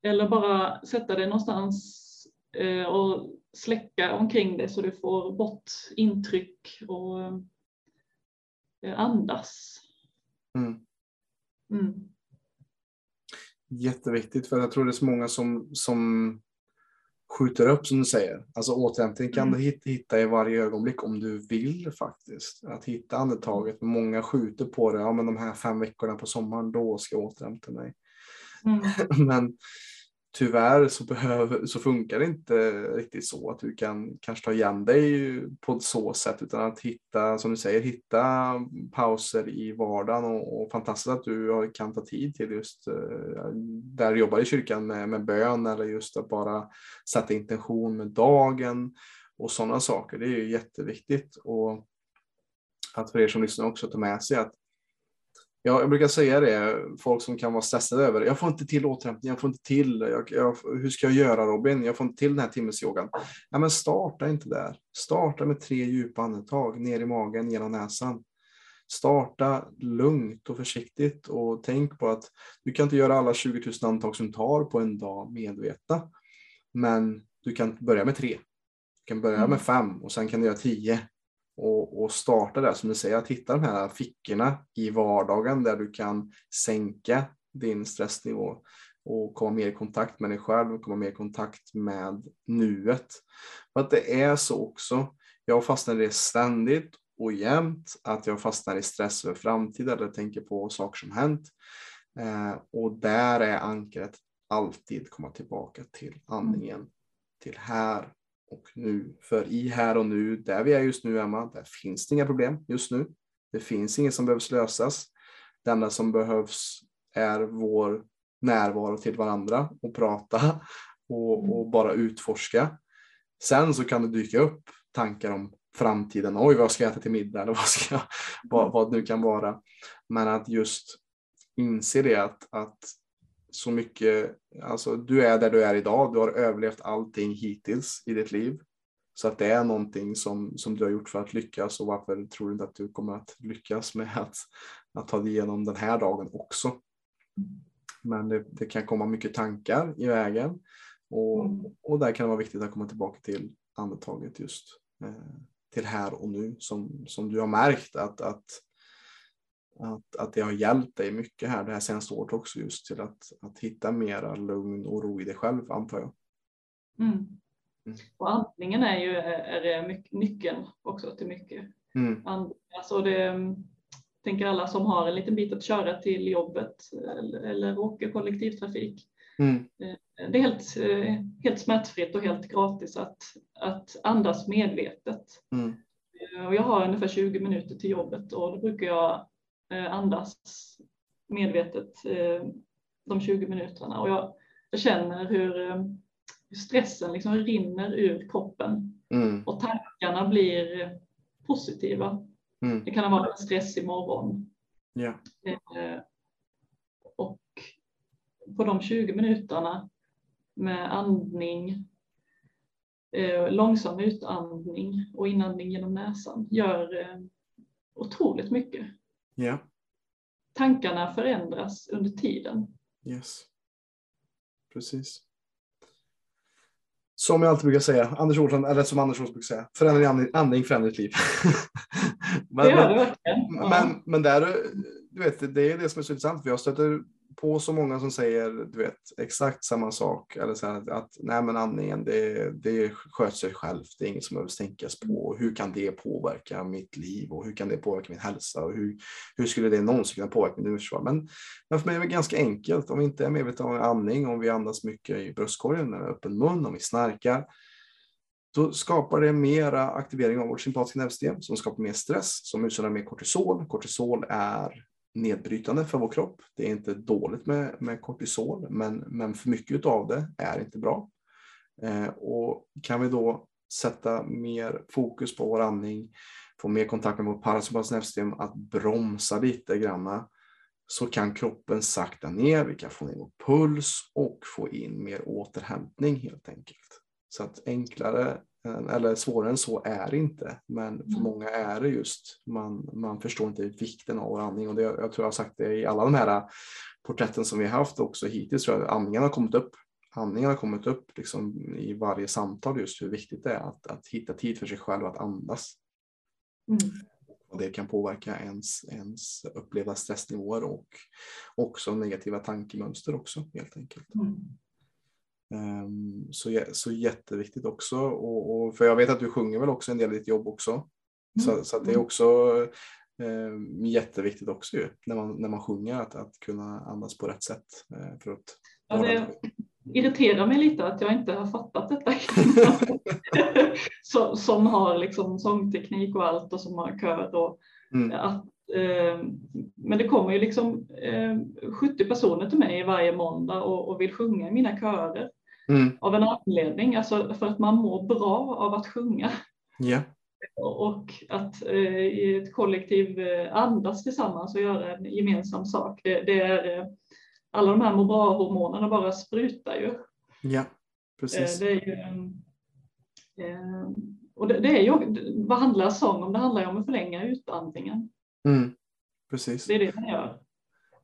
Speaker 1: eller bara sätta dig någonstans eh, och släcka omkring dig så du får bort intryck och eh, andas. Mm.
Speaker 2: Jätteviktigt för jag tror det är så många som, som skjuter upp som du säger. Alltså återhämtning kan mm. du hitta i varje ögonblick om du vill faktiskt. Att hitta andetaget. Många skjuter på det. Ja, men de här fem veckorna på sommaren, då ska jag återhämta mig. Mm. men tyvärr så, behöver, så funkar det inte riktigt så att du kan kanske ta igen dig på så sätt utan att hitta, som du säger, hitta pauser i vardagen och, och fantastiskt att du kan ta tid till just eh, där du jobbar i kyrkan med, med bön eller just att bara sätta intention med dagen och sådana saker. Det är ju jätteviktigt och att för er som lyssnar också ta med sig att Ja, jag brukar säga det, folk som kan vara stressade över jag får inte till återhämtning, jag får inte till, jag, jag, hur ska jag göra Robin, jag får inte till den här timmesyogan. Ja, men starta inte där. Starta med tre djupa andetag ner i magen genom näsan. Starta lugnt och försiktigt och tänk på att du kan inte göra alla 20 000 andetag som tar på en dag medvetna. Men du kan börja med tre. Du kan börja med mm. fem och sen kan du göra tio och, och starta där som du säger, att hitta de här fickorna i vardagen där du kan sänka din stressnivå och komma mer i kontakt med dig själv och komma mer i kontakt med nuet. För att det är så också. Jag fastnar i det ständigt och jämt, att jag fastnar i stress över framtiden eller tänker på saker som hänt. Eh, och där är ankaret alltid komma tillbaka till andningen, till här och nu. För i här och nu, där vi är just nu Emma, där finns det inga problem just nu. Det finns inget som behöver slösas. Det enda som behövs är vår närvaro till varandra och prata och, och bara utforska. Sen så kan det dyka upp tankar om framtiden. Oj, vad ska jag äta till middag? Eller vad, ska vad, vad det nu kan vara. Men att just inse det att, att så mycket, alltså du är där du är idag, du har överlevt allting hittills i ditt liv. Så att det är någonting som, som du har gjort för att lyckas och varför tror du inte att du kommer att lyckas med att, att ta dig igenom den här dagen också. Men det, det kan komma mycket tankar i vägen och, mm. och där kan det vara viktigt att komma tillbaka till andetaget just eh, till här och nu som, som du har märkt att, att, att, att det har hjälpt dig mycket här det här senaste året också just till att, att hitta mera lugn och ro i dig själv antar jag.
Speaker 1: Mm. Mm. Och andningen är ju är mycket, nyckeln också till mycket. Mm. And, alltså det, tänker alla som har en liten bit att köra till jobbet eller, eller åker kollektivtrafik. Mm. Eh, det är helt, eh, helt smärtfritt och helt gratis att, att andas medvetet. Mm. Eh, och jag har ungefär 20 minuter till jobbet och då brukar jag andas medvetet de 20 minuterna. Och jag, jag känner hur stressen liksom rinner ur kroppen mm. och tankarna blir positiva. Mm. Det kan ha varit en stressig morgon.
Speaker 2: Yeah.
Speaker 1: och på de 20 minuterna med andning, eh, långsam utandning och inandning genom näsan gör eh, otroligt mycket.
Speaker 2: Yeah.
Speaker 1: Tankarna förändras under tiden.
Speaker 2: Yes. Precis. Som jag alltid brukar säga, Anders Olsson, eller som Anders Olsson brukar säga, förändring andning, andning förändrar liv.
Speaker 1: men, det gör det verkligen.
Speaker 2: Men, men, men där, du vet, det är det som är så intressant, för jag stöter på så många som säger du vet, exakt samma sak. Eller så att, att nej men andningen det, det sköter sig självt, det är inget som behöver tänkas på. Hur kan det påverka mitt liv och hur kan det påverka min hälsa och hur, hur skulle det någonsin kunna påverka min immunförsvar? Men, men för mig är det ganska enkelt. Om vi inte är medvetna om andning, om vi andas mycket i bröstkorgen eller öppen mun, om vi snarkar, då skapar det mera aktivering av vårt sympatiska nervsystem som skapar mer stress, som utsöndrar mer kortisol. Kortisol är nedbrytande för vår kropp. Det är inte dåligt med, med kortisol, men, men för mycket av det är inte bra. Eh, och kan vi då sätta mer fokus på vår andning, få mer kontakt med vårt parasympatiska nervsystem, att bromsa lite granna, så kan kroppen sakta ner, vi kan få ner vår puls och få in mer återhämtning helt enkelt. Så att enklare eller svårare än så är det inte, men för mm. många är det just, man, man förstår inte vikten av andning och det, jag tror jag har sagt det i alla de här porträtten som vi har haft också hittills, tror jag andningen har kommit upp. Andningen har kommit upp liksom i varje samtal just hur viktigt det är att, att hitta tid för sig själv att andas. Mm. Och det kan påverka ens, ens upplevda stressnivåer och också negativa tankemönster också helt enkelt. Mm. Um, så, så jätteviktigt också. Och, och, för jag vet att du sjunger väl också en del i ditt jobb också. Mm. Så, så det är mm. också um, jätteviktigt också ju, när, man, när man sjunger att, att kunna andas på rätt sätt. Uh, för att
Speaker 1: ja, det irriterar mig lite att jag inte har fattat detta. som, som har liksom sångteknik och allt och som har kör. Och, mm. att, uh, men det kommer ju liksom uh, 70 personer till mig varje måndag och, och vill sjunga i mina körer. Mm. Av en anledning, alltså för att man mår bra av att sjunga.
Speaker 2: Yeah.
Speaker 1: Och att eh, i ett kollektiv eh, andas tillsammans och göra en gemensam sak. Det, det är, eh, alla de här må bra-hormonerna bara sprutar ju.
Speaker 2: Ja, precis.
Speaker 1: Eh, det är ju, eh, och det, det, är ju, vad handlar sång om? Det handlar ju om att förlänga utandningen.
Speaker 2: Mm. Precis.
Speaker 1: Det är det man gör.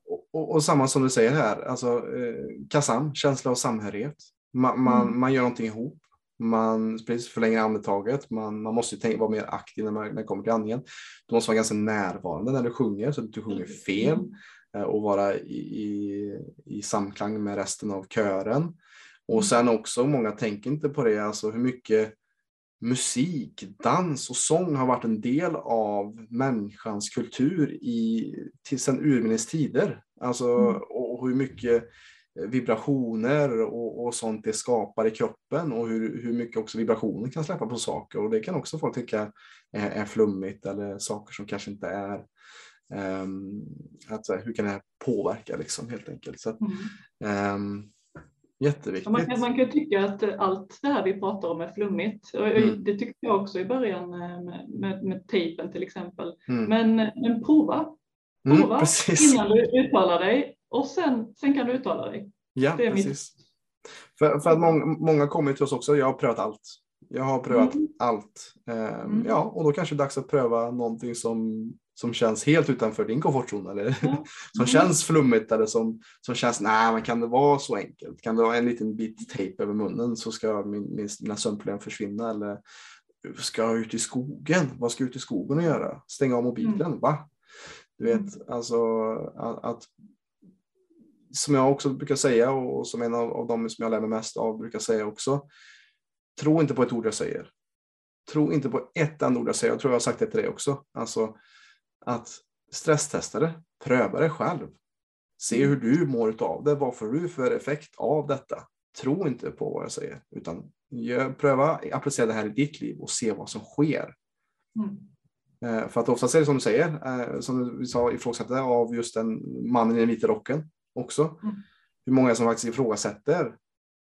Speaker 2: Och, och, och, samma som du säger här, alltså eh, KASAM, känsla av samhörighet. Man, man, mm. man gör någonting ihop. Man förlänger andetaget. Man, man måste tänka, vara mer aktiv när man, när man kommer till andningen. Du måste vara ganska närvarande när du sjunger så att du sjunger fel eh, och vara i, i, i samklang med resten av kören. Och mm. sen också, många tänker inte på det, alltså hur mycket musik, dans och sång har varit en del av människans kultur i, till sedan urminnes tider. Alltså, mm. och hur mycket vibrationer och, och sånt det skapar i kroppen och hur, hur mycket också vibrationer kan släppa på saker och det kan också folk tycka är, är flummigt eller saker som kanske inte är um, att, hur kan det här påverka liksom helt enkelt. Så att, um, Jätteviktigt.
Speaker 1: Man kan, man kan tycka att allt det här vi pratar om är flummigt. Mm. Det tyckte jag också i början med, med, med tejpen till exempel. Mm. Men, men prova. Mm, prova mm, innan du uttalar dig och sen, sen kan du uttala dig.
Speaker 2: Ja, det är precis. Mitt... För, för att många, många kommer till oss också, jag har prövat allt. Jag har prövat mm. allt. Um, ja, och då kanske det är dags att pröva någonting som som känns helt utanför din komfortzon eller mm. som känns flummigt eller som, som känns, nej men kan det vara så enkelt? Kan det vara en liten bit tejp över munnen så ska min, min, mina sömnproblem försvinna eller ska jag ut i skogen? Vad ska jag ut i skogen och göra? Stänga av mobilen? Mm. Va? Du vet, mm. alltså att, att, som jag också brukar säga och som en av, av de som jag lär mig mest av brukar säga också. Tro inte på ett ord jag säger. Tro inte på ett enda ord jag säger. Jag tror jag har sagt det till dig också. Alltså, att stresstesta det, pröva det själv. Se hur du mår av det. Vad får du för effekt av detta? Tro inte på vad jag säger, utan gör, pröva applicera det här i ditt liv och se vad som sker. Mm. Eh, för att oftast är det som du säger, eh, som vi sa ifrågasätta av just den mannen i den vita rocken också. Mm. Hur många som faktiskt ifrågasätter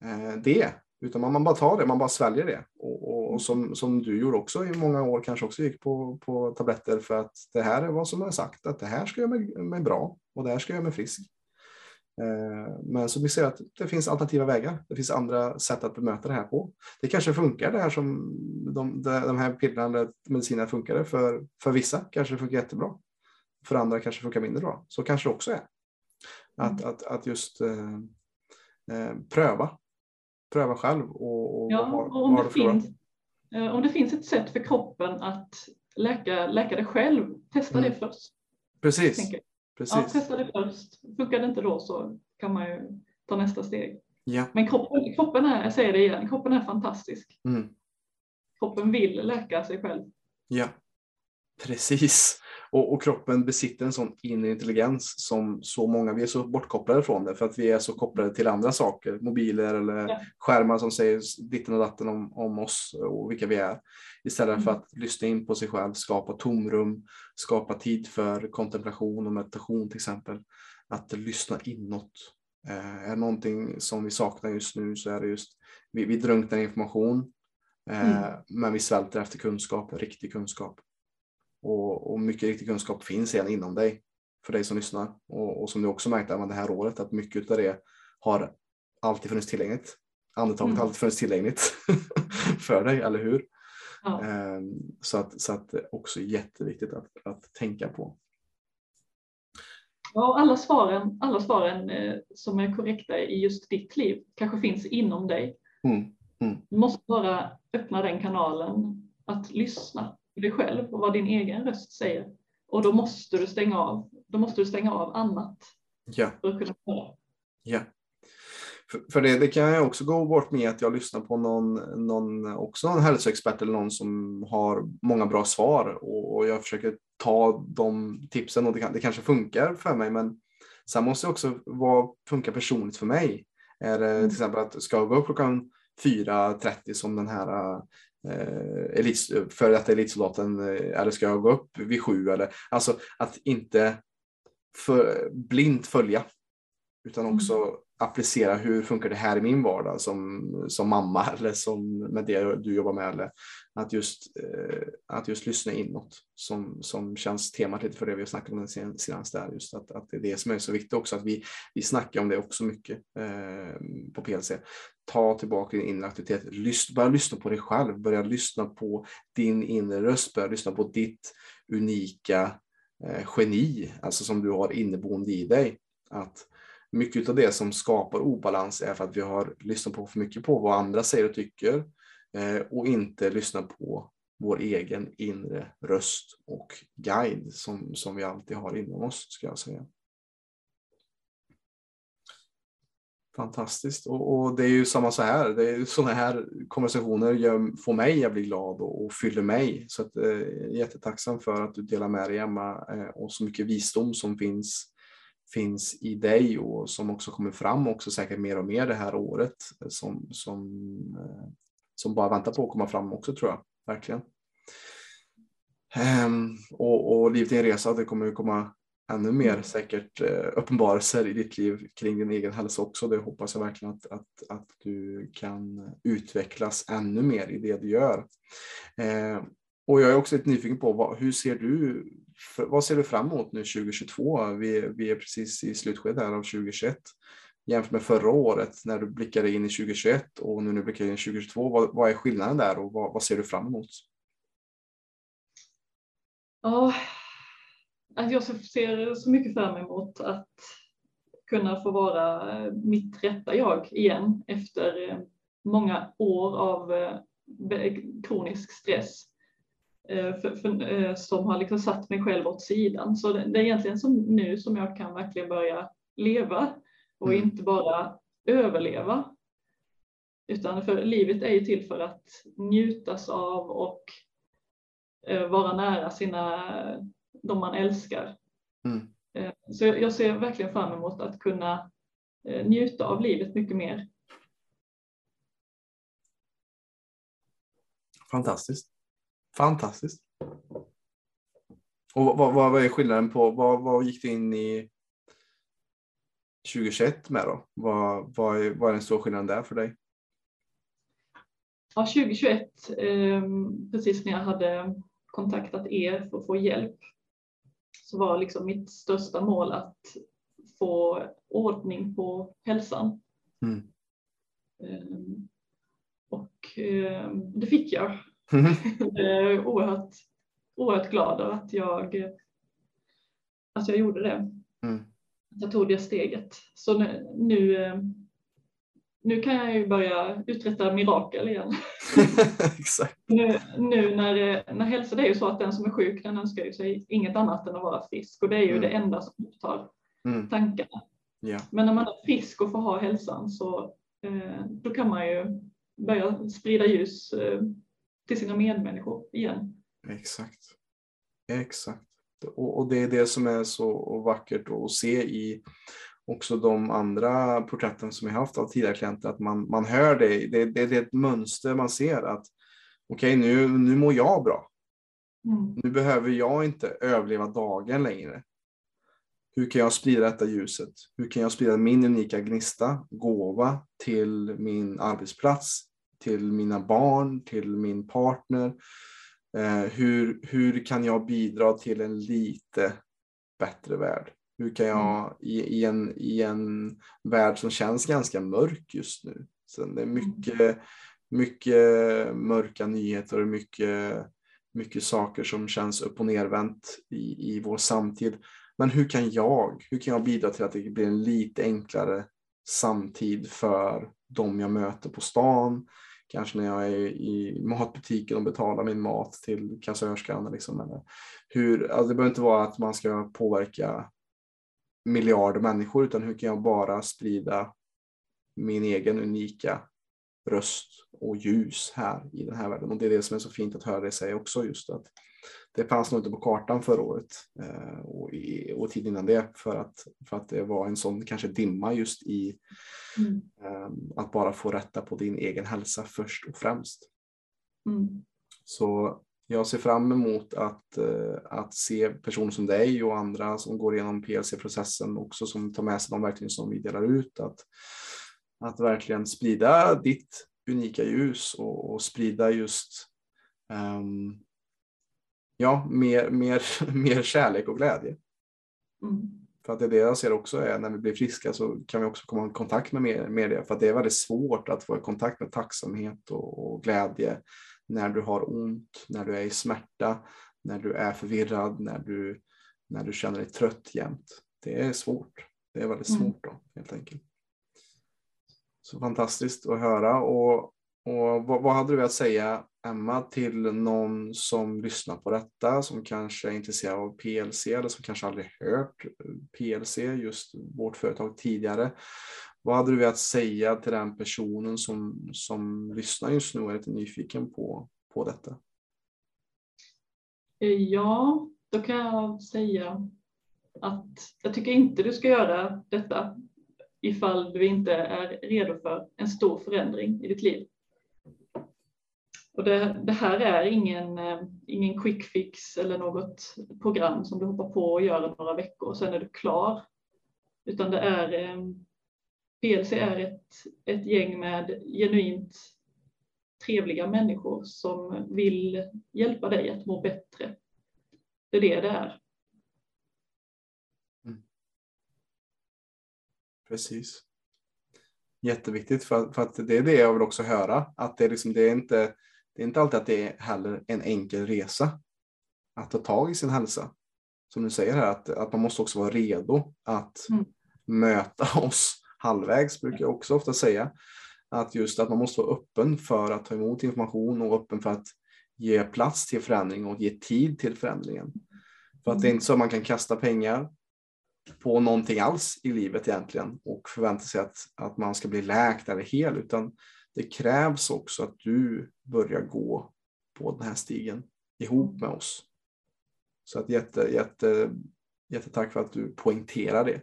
Speaker 2: eh, det utan man, man bara tar det, man bara sväljer det. Och, och, och, som, som du gjorde också i många år, kanske också gick på, på tabletter för att det här är vad som är sagt, att det här ska göra mig, mig bra och det här ska göra mig frisk. Eh, men så vi ser att det finns alternativa vägar. Det finns andra sätt att bemöta det här på. Det kanske funkar det här som de, de här pillerna medicinerna funkar för, för vissa. Kanske det funkar jättebra. För andra kanske det funkar mindre bra. Så kanske det också är. Att, mm. att, att just eh, eh, pröva pröva själv och, och
Speaker 1: ja, vad, och om, det finns, eh, om det finns ett sätt för kroppen att läka, läka det själv, testa mm. det först.
Speaker 2: Precis. Precis.
Speaker 1: Ja, testa det först. Funkar det inte då så kan man ju ta nästa steg.
Speaker 2: Ja.
Speaker 1: Men kroppen, kroppen är, jag säger det igen, kroppen är fantastisk.
Speaker 2: Mm.
Speaker 1: Kroppen vill läka sig själv.
Speaker 2: Ja, precis. Och, och, kroppen besitter en sån inre intelligens som så många, vi är så bortkopplade från det för att vi är så kopplade till andra saker, mobiler eller ja. skärmar som säger ditten och datten om, om oss och vilka vi är. Istället mm. för att lyssna in på sig själv, skapa tomrum, skapa tid för kontemplation och meditation till exempel. Att lyssna inåt. Eh, är någonting som vi saknar just nu så är det just, vi, vi drunknar information eh, mm. men vi svälter efter kunskap, riktig kunskap. Och, och mycket riktig kunskap finns redan inom dig för dig som lyssnar. Och, och som du också märkte det här året att mycket av det har alltid funnits tillgängligt. Andetaget mm. har alltid funnits tillgängligt för dig, eller hur? Ja. Um, så, att, så att också jätteviktigt att, att tänka på.
Speaker 1: Ja, alla svaren, alla svaren eh, som är korrekta i just ditt liv kanske finns inom dig.
Speaker 2: Mm. Mm.
Speaker 1: Du måste bara öppna den kanalen att lyssna dig själv och vad din egen röst säger. Och då måste du stänga av, då måste du stänga av annat.
Speaker 2: Ja.
Speaker 1: För att kunna höra.
Speaker 2: Ja. För, för det, det, kan jag också gå bort med att jag lyssnar på någon, någon, också någon hälsoexpert eller någon som har många bra svar och, och jag försöker ta de tipsen och det, kan, det kanske funkar för mig men sen måste det också vad funkar personligt för mig. Är det till mm. exempel att ska jag gå upp klockan 4.30 som den här eh, elit, för detta elitsoldaten eh, eller ska jag gå upp vid sju eller alltså att inte för, blint följa utan mm. också mm applicera hur funkar det här i min vardag som, som mamma eller som med det du jobbar med eller att just, eh, att just lyssna inåt som, som känns temat lite för det vi har snackat om den senaste där just att, att det är det som är så viktigt också att vi, vi snackar om det också mycket eh, på PLC ta tillbaka din inre aktivitet. Lys börja lyssna på dig själv, börja lyssna på din inre röst, börja lyssna på ditt unika eh, geni, alltså som du har inneboende i dig. Att mycket av det som skapar obalans är för att vi har lyssnat på för mycket på vad andra säger och tycker eh, och inte lyssnat på vår egen inre röst och guide som, som vi alltid har inom oss, ska jag säga. Fantastiskt. Och, och, det är ju samma så här. Det är sådana här konversationer gör, får mig att bli glad och, och fyller mig. Så att, eh, jättetacksam för att du delar med dig Emma eh, och så mycket visdom som finns finns i dig och som också kommer fram också säkert mer och mer det här året som, som, eh, som bara väntar på att komma fram också tror jag, verkligen. Um, och, och livet är en resa, det kommer komma ännu mer mm. säkert uh, uppenbarelser i ditt liv kring din egen hälsa också. Det hoppas jag verkligen att, att, att du kan utvecklas ännu mer i det du gör. Uh, och jag är också lite nyfiken på vad, hur ser du, för, vad ser du fram emot nu 2022? Vi, vi är precis i slutskedet här av 2021 jämfört med förra året när du blickade in i 2021 och nu när du blickar in i 2022. Vad, vad är skillnaden där och vad, vad ser du fram emot?
Speaker 1: Ja, att jag ser så mycket fram emot att kunna få vara eh, mitt rätta jag igen efter eh, många år av eh, kronisk stress för, för, eh, som har liksom satt mig själv åt sidan. Så det är egentligen som nu som jag kan verkligen börja leva och mm. inte bara överleva. Utan för livet är ju till för att njutas av och Eh, vara nära sina, de man älskar. Mm. Eh, så jag ser verkligen fram emot att kunna eh, njuta av livet mycket mer.
Speaker 2: Fantastiskt. Fantastiskt. Och vad, vad, är skillnaden på, vad, vad gick du in i 2021 med då? Vad, vad, är, vad är den stora skillnaden där för dig?
Speaker 1: Ja, 2021, eh, precis när jag hade kontaktat er för att få hjälp så var liksom mitt största mål att få ordning på hälsan. Mm. Um, och um, det fick jag. Mm. är oerhört, oerhört glad över att jag, att jag gjorde det. Mm. Att jag tog det steget. Så nu, nu ehm, nu kan jag ju börja uträtta mirakel igen. Nu, nu, när, när hälsa, det är ju så att den som är sjuk den önskar ju sig inget annat än att vara frisk och det är ju mm. det enda som upptar mm. tankarna. Yeah. Men när man är frisk och får ha hälsan så eh, då kan man ju börja sprida ljus eh, till sina medmänniskor igen.
Speaker 2: Exakt. Exakt. Och, och det är det som är så vackert att se i också de andra porträtten som jag haft av tidigare klienter, att man, man hör det. Det, det, det är ett mönster man ser att okej, okay, nu, nu mår jag bra. Mm. Nu behöver jag inte överleva dagen längre. Hur kan jag sprida detta ljuset? Hur kan jag sprida min unika gnista, gåva till min arbetsplats, till mina barn, till min partner? Eh, hur, hur kan jag bidra till en lite bättre värld? Hur kan jag mm. i, i, en, i en värld som känns ganska mörk just nu. Så det är mm. mycket, mycket mörka nyheter och mycket, mycket saker som känns upp och nervänt i, i vår samtid. Men hur kan jag, hur kan jag bidra till att det blir en lite enklare samtid för de jag möter på stan, kanske när jag är i matbutiken och betalar min mat till kassörskan. Liksom, hur, alltså det behöver inte vara att man ska påverka miljarder människor utan hur kan jag bara sprida min egen unika röst och ljus här i den här världen. Och det är det som är så fint att höra dig säga också just att det fanns nog inte på kartan förra året eh, och, i, och tiden innan det för att, för att det var en sån kanske dimma just i mm. um, att bara få rätta på din egen hälsa först och främst. Mm. Så jag ser fram emot att, eh, att se personer som dig och andra som går igenom PLC-processen också som tar med sig de verktyg som vi delar ut. Att, att verkligen sprida ditt unika ljus och, och sprida just um, ja, mer, mer, mer kärlek och glädje. Mm. För att det är det jag ser också är när vi blir friska så kan vi också komma i kontakt med, med det. För att det är väldigt svårt att få i kontakt med tacksamhet och, och glädje när du har ont, när du är i smärta, när du är förvirrad, när du, när du känner dig trött jämt. Det är svårt. Det är väldigt mm. svårt då, helt enkelt. Så fantastiskt att höra. Och, och vad, vad hade du att säga, Emma, till någon som lyssnar på detta, som kanske är intresserad av PLC eller som kanske aldrig hört eh, PLC, just vårt företag tidigare. Vad hade du velat säga till den personen som, som lyssnar just nu och är lite nyfiken på, på detta?
Speaker 1: Eh, ja, då kan jag säga att jag tycker inte du ska göra detta ifall du inte är redo för en stor förändring i ditt liv. Och det, det här är ingen, eh, ingen quick fix eller något program som du hoppar på och gör några veckor och sen är du klar. Utan det är eh, PLC är ett, ett gäng med genuint trevliga människor som vill hjälpa dig att må bättre. Det är det det är. Mm.
Speaker 2: Precis. Jätteviktigt för, för att det är det jag vill också höra. Att det, är liksom, det, är inte, det är inte alltid att det är heller en enkel resa att ta tag i sin hälsa. Som du säger här, att, att man måste också vara redo att mm. möta oss halvvägs, brukar jag också ofta säga. Att just att man måste vara öppen för att ta emot information och öppen för att ge plats till förändring och ge tid till förändringen. För att det är inte så att man kan kasta pengar på någonting alls i livet egentligen och förvänta sig att, att man ska bli läkt eller hel, utan det krävs också att du börjar gå på den här stigen ihop med oss. Så att jätte, jätte, jättetack för att du poängterar det.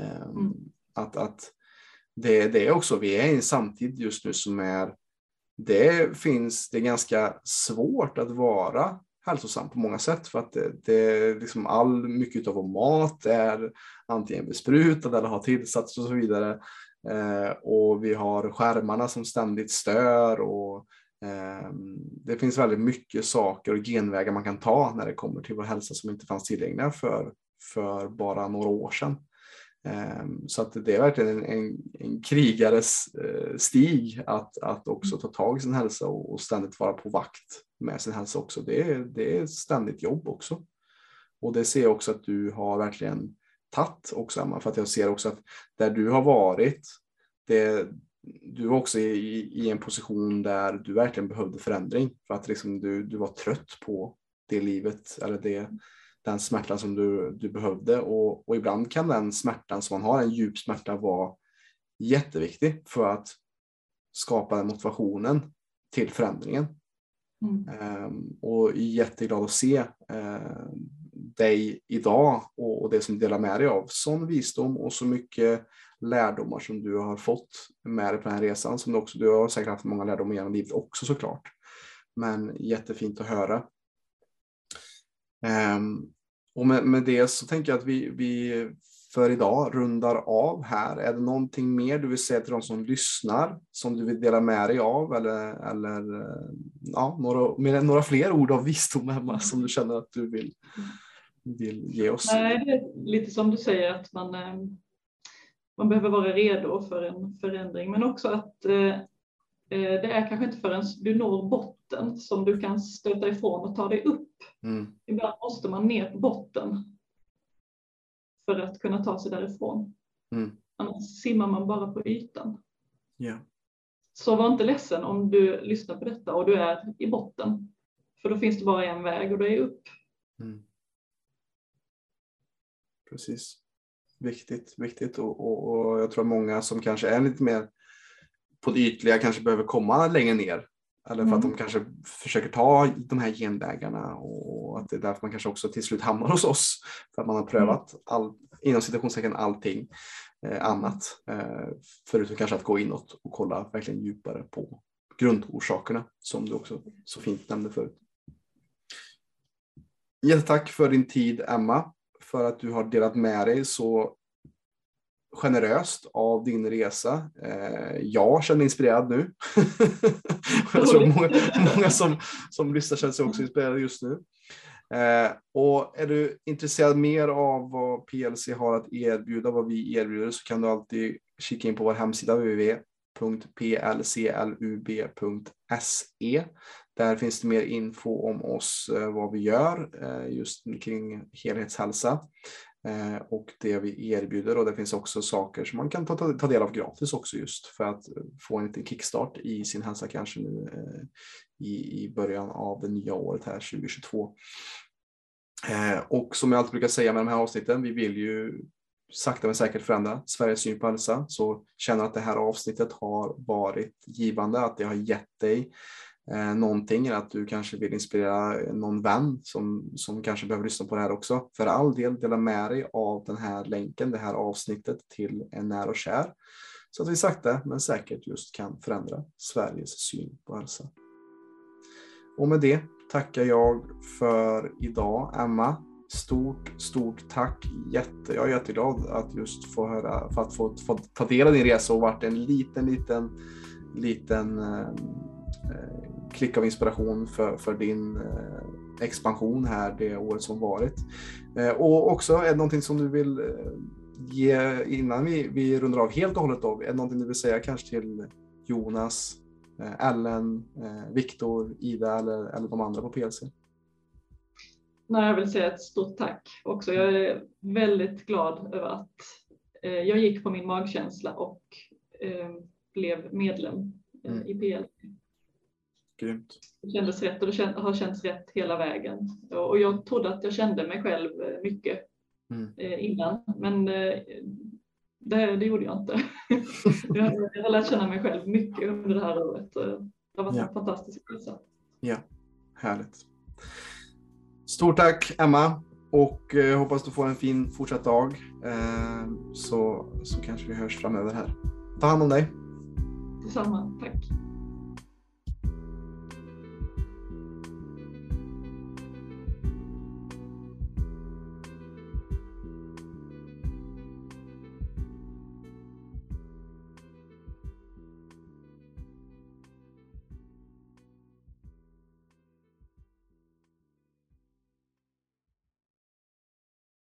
Speaker 2: Ehm, mm. Att, att det, det är också, vi är i en samtid just nu som är, det finns, det är ganska svårt att vara hälsosam på många sätt för att det, det liksom all, mycket av vår mat är antingen besprutad eller har tillsats och så vidare. Eh, och vi har skärmarna som ständigt stör och eh, det finns väldigt mycket saker och genvägar man kan ta när det kommer till vår hälsa som inte fanns tillgängliga för, för bara några år sedan. Eh, så att det är verkligen en, en, en krigares eh, stig att, att också ta tag i sin hälsa och, och ständigt vara på vakt med sin hälsa också. Det det är ett ständigt jobb också. Och det ser jag också att du har verkligen tagit också Emma, för att jag ser också att där du har varit, det, du var också i, i en position där du verkligen behövde förändring för att liksom du, du var trött på det livet eller det, den smärtan som du, du behövde och, och ibland kan den smärtan som man har, en djup smärta, vara jätteviktig för att skapa den motivationen till förändringen. Mm. Um, och jätteglad att se uh, dig idag och, och, det som du delar med dig av. Sån visdom och så mycket lärdomar som du har fått med dig på den här resan. Som du, också, du har säkert haft många lärdomar genom livet också såklart. Men jättefint att höra. Um, och med, med, det så tänker jag att vi, vi för idag rundar av här. Är det någonting mer du vill säga till de som lyssnar som du vill dela med dig av eller, eller eh, ja, några, några fler ord av visdom hemma som du känner att du vill, vill ge oss?
Speaker 1: Nej, det är lite som du säger att man, eh, man behöver vara redo för en förändring men också att eh, eh, det är kanske inte förrän du når botten som du kan stöta ifrån och ta dig upp. Mm. Ibland måste man ner på botten för att kunna ta sig därifrån. Mm. Annars simmar man bara på ytan.
Speaker 2: Yeah.
Speaker 1: Så var inte ledsen om du lyssnar på detta och du är i botten. För då finns det bara en väg och det är upp. Mm.
Speaker 2: Precis. Viktigt, viktigt och, och, och, jag tror många som kanske är lite mer på det ytliga kanske behöver komma längre ner eller för mm. att de kanske försöker ta de här genvägarna och att det är därför man kanske också till slut hamnar hos oss. För att man har prövat mm. all, inom citationstecken allting eh, annat. Eh, förutom kanske att gå inåt och kolla verkligen djupare på grundorsakerna som du också så fint nämnde förut. Jättetack för din tid Emma, för att du har delat med dig så generöst av din resa. Eh, jag känner mig inspirerad nu. jag tror många, många som, som lyssnar känner sig också inspirerade just nu. Eh, och är du intresserad mer av vad PLC har att erbjuda, vad vi erbjuder, så kan du alltid kika in på vår hemsida www.plclub.se. Där finns det mer info om oss, eh, vad vi gör eh, just kring helhetshälsa. Eh, och det vi erbjuder och det finns också saker som man kan ta, ta del av gratis också just för att få en liten kickstart i sin hälsa kanske nu i, i början av det nya året här 2022. Och som jag alltid brukar säga med de här avsnitten, vi vill ju sakta men säkert förändra Sveriges syn på hälsa. Så känner att det här avsnittet har varit givande, att det har gett dig eh, någonting eller att du kanske vill inspirera någon vän som, som kanske behöver lyssna på det här också. För all del, dela med dig av den här länken, det här avsnittet till en nära och kär. Så att vi sakta men säkert just kan förändra Sveriges syn på hälsa. Och med det tackar jag för idag, Emma. Stort, stort tack. Jätte, jag är jätteglad att just få höra, för att få, få ta del av din resa och varit en liten, liten, liten eh, eh klick av inspiration för, för din eh, expansion här det året som varit. Eh, och också är det någonting som du vill eh, ge innan vi, vi rundar av helt och hållet då? Är det någonting du vill säga kanske till Jonas, Ellen, Viktor, Ida eller, eller de andra på PLC?
Speaker 1: Nej, jag vill säga ett stort tack också. Jag är väldigt glad över att jag gick på min magkänsla och blev medlem mm. i PLC.
Speaker 2: Grymt.
Speaker 1: Det kändes rätt och det har känts rätt hela vägen. Och jag trodde att jag kände mig själv eh, mycket mm. Eh, innan, men eh, det, det gjorde jag inte. jag har lärt känna mig själv mycket under det här året. Det har varit ja. en fantastisk resa.
Speaker 2: Ja, härligt. Stort tack Emma och eh, hoppas du får en fin fortsatt dag. Eh, så, så kanske vi hörs framöver här. Ta hand om dig.
Speaker 1: Detsamma, tack.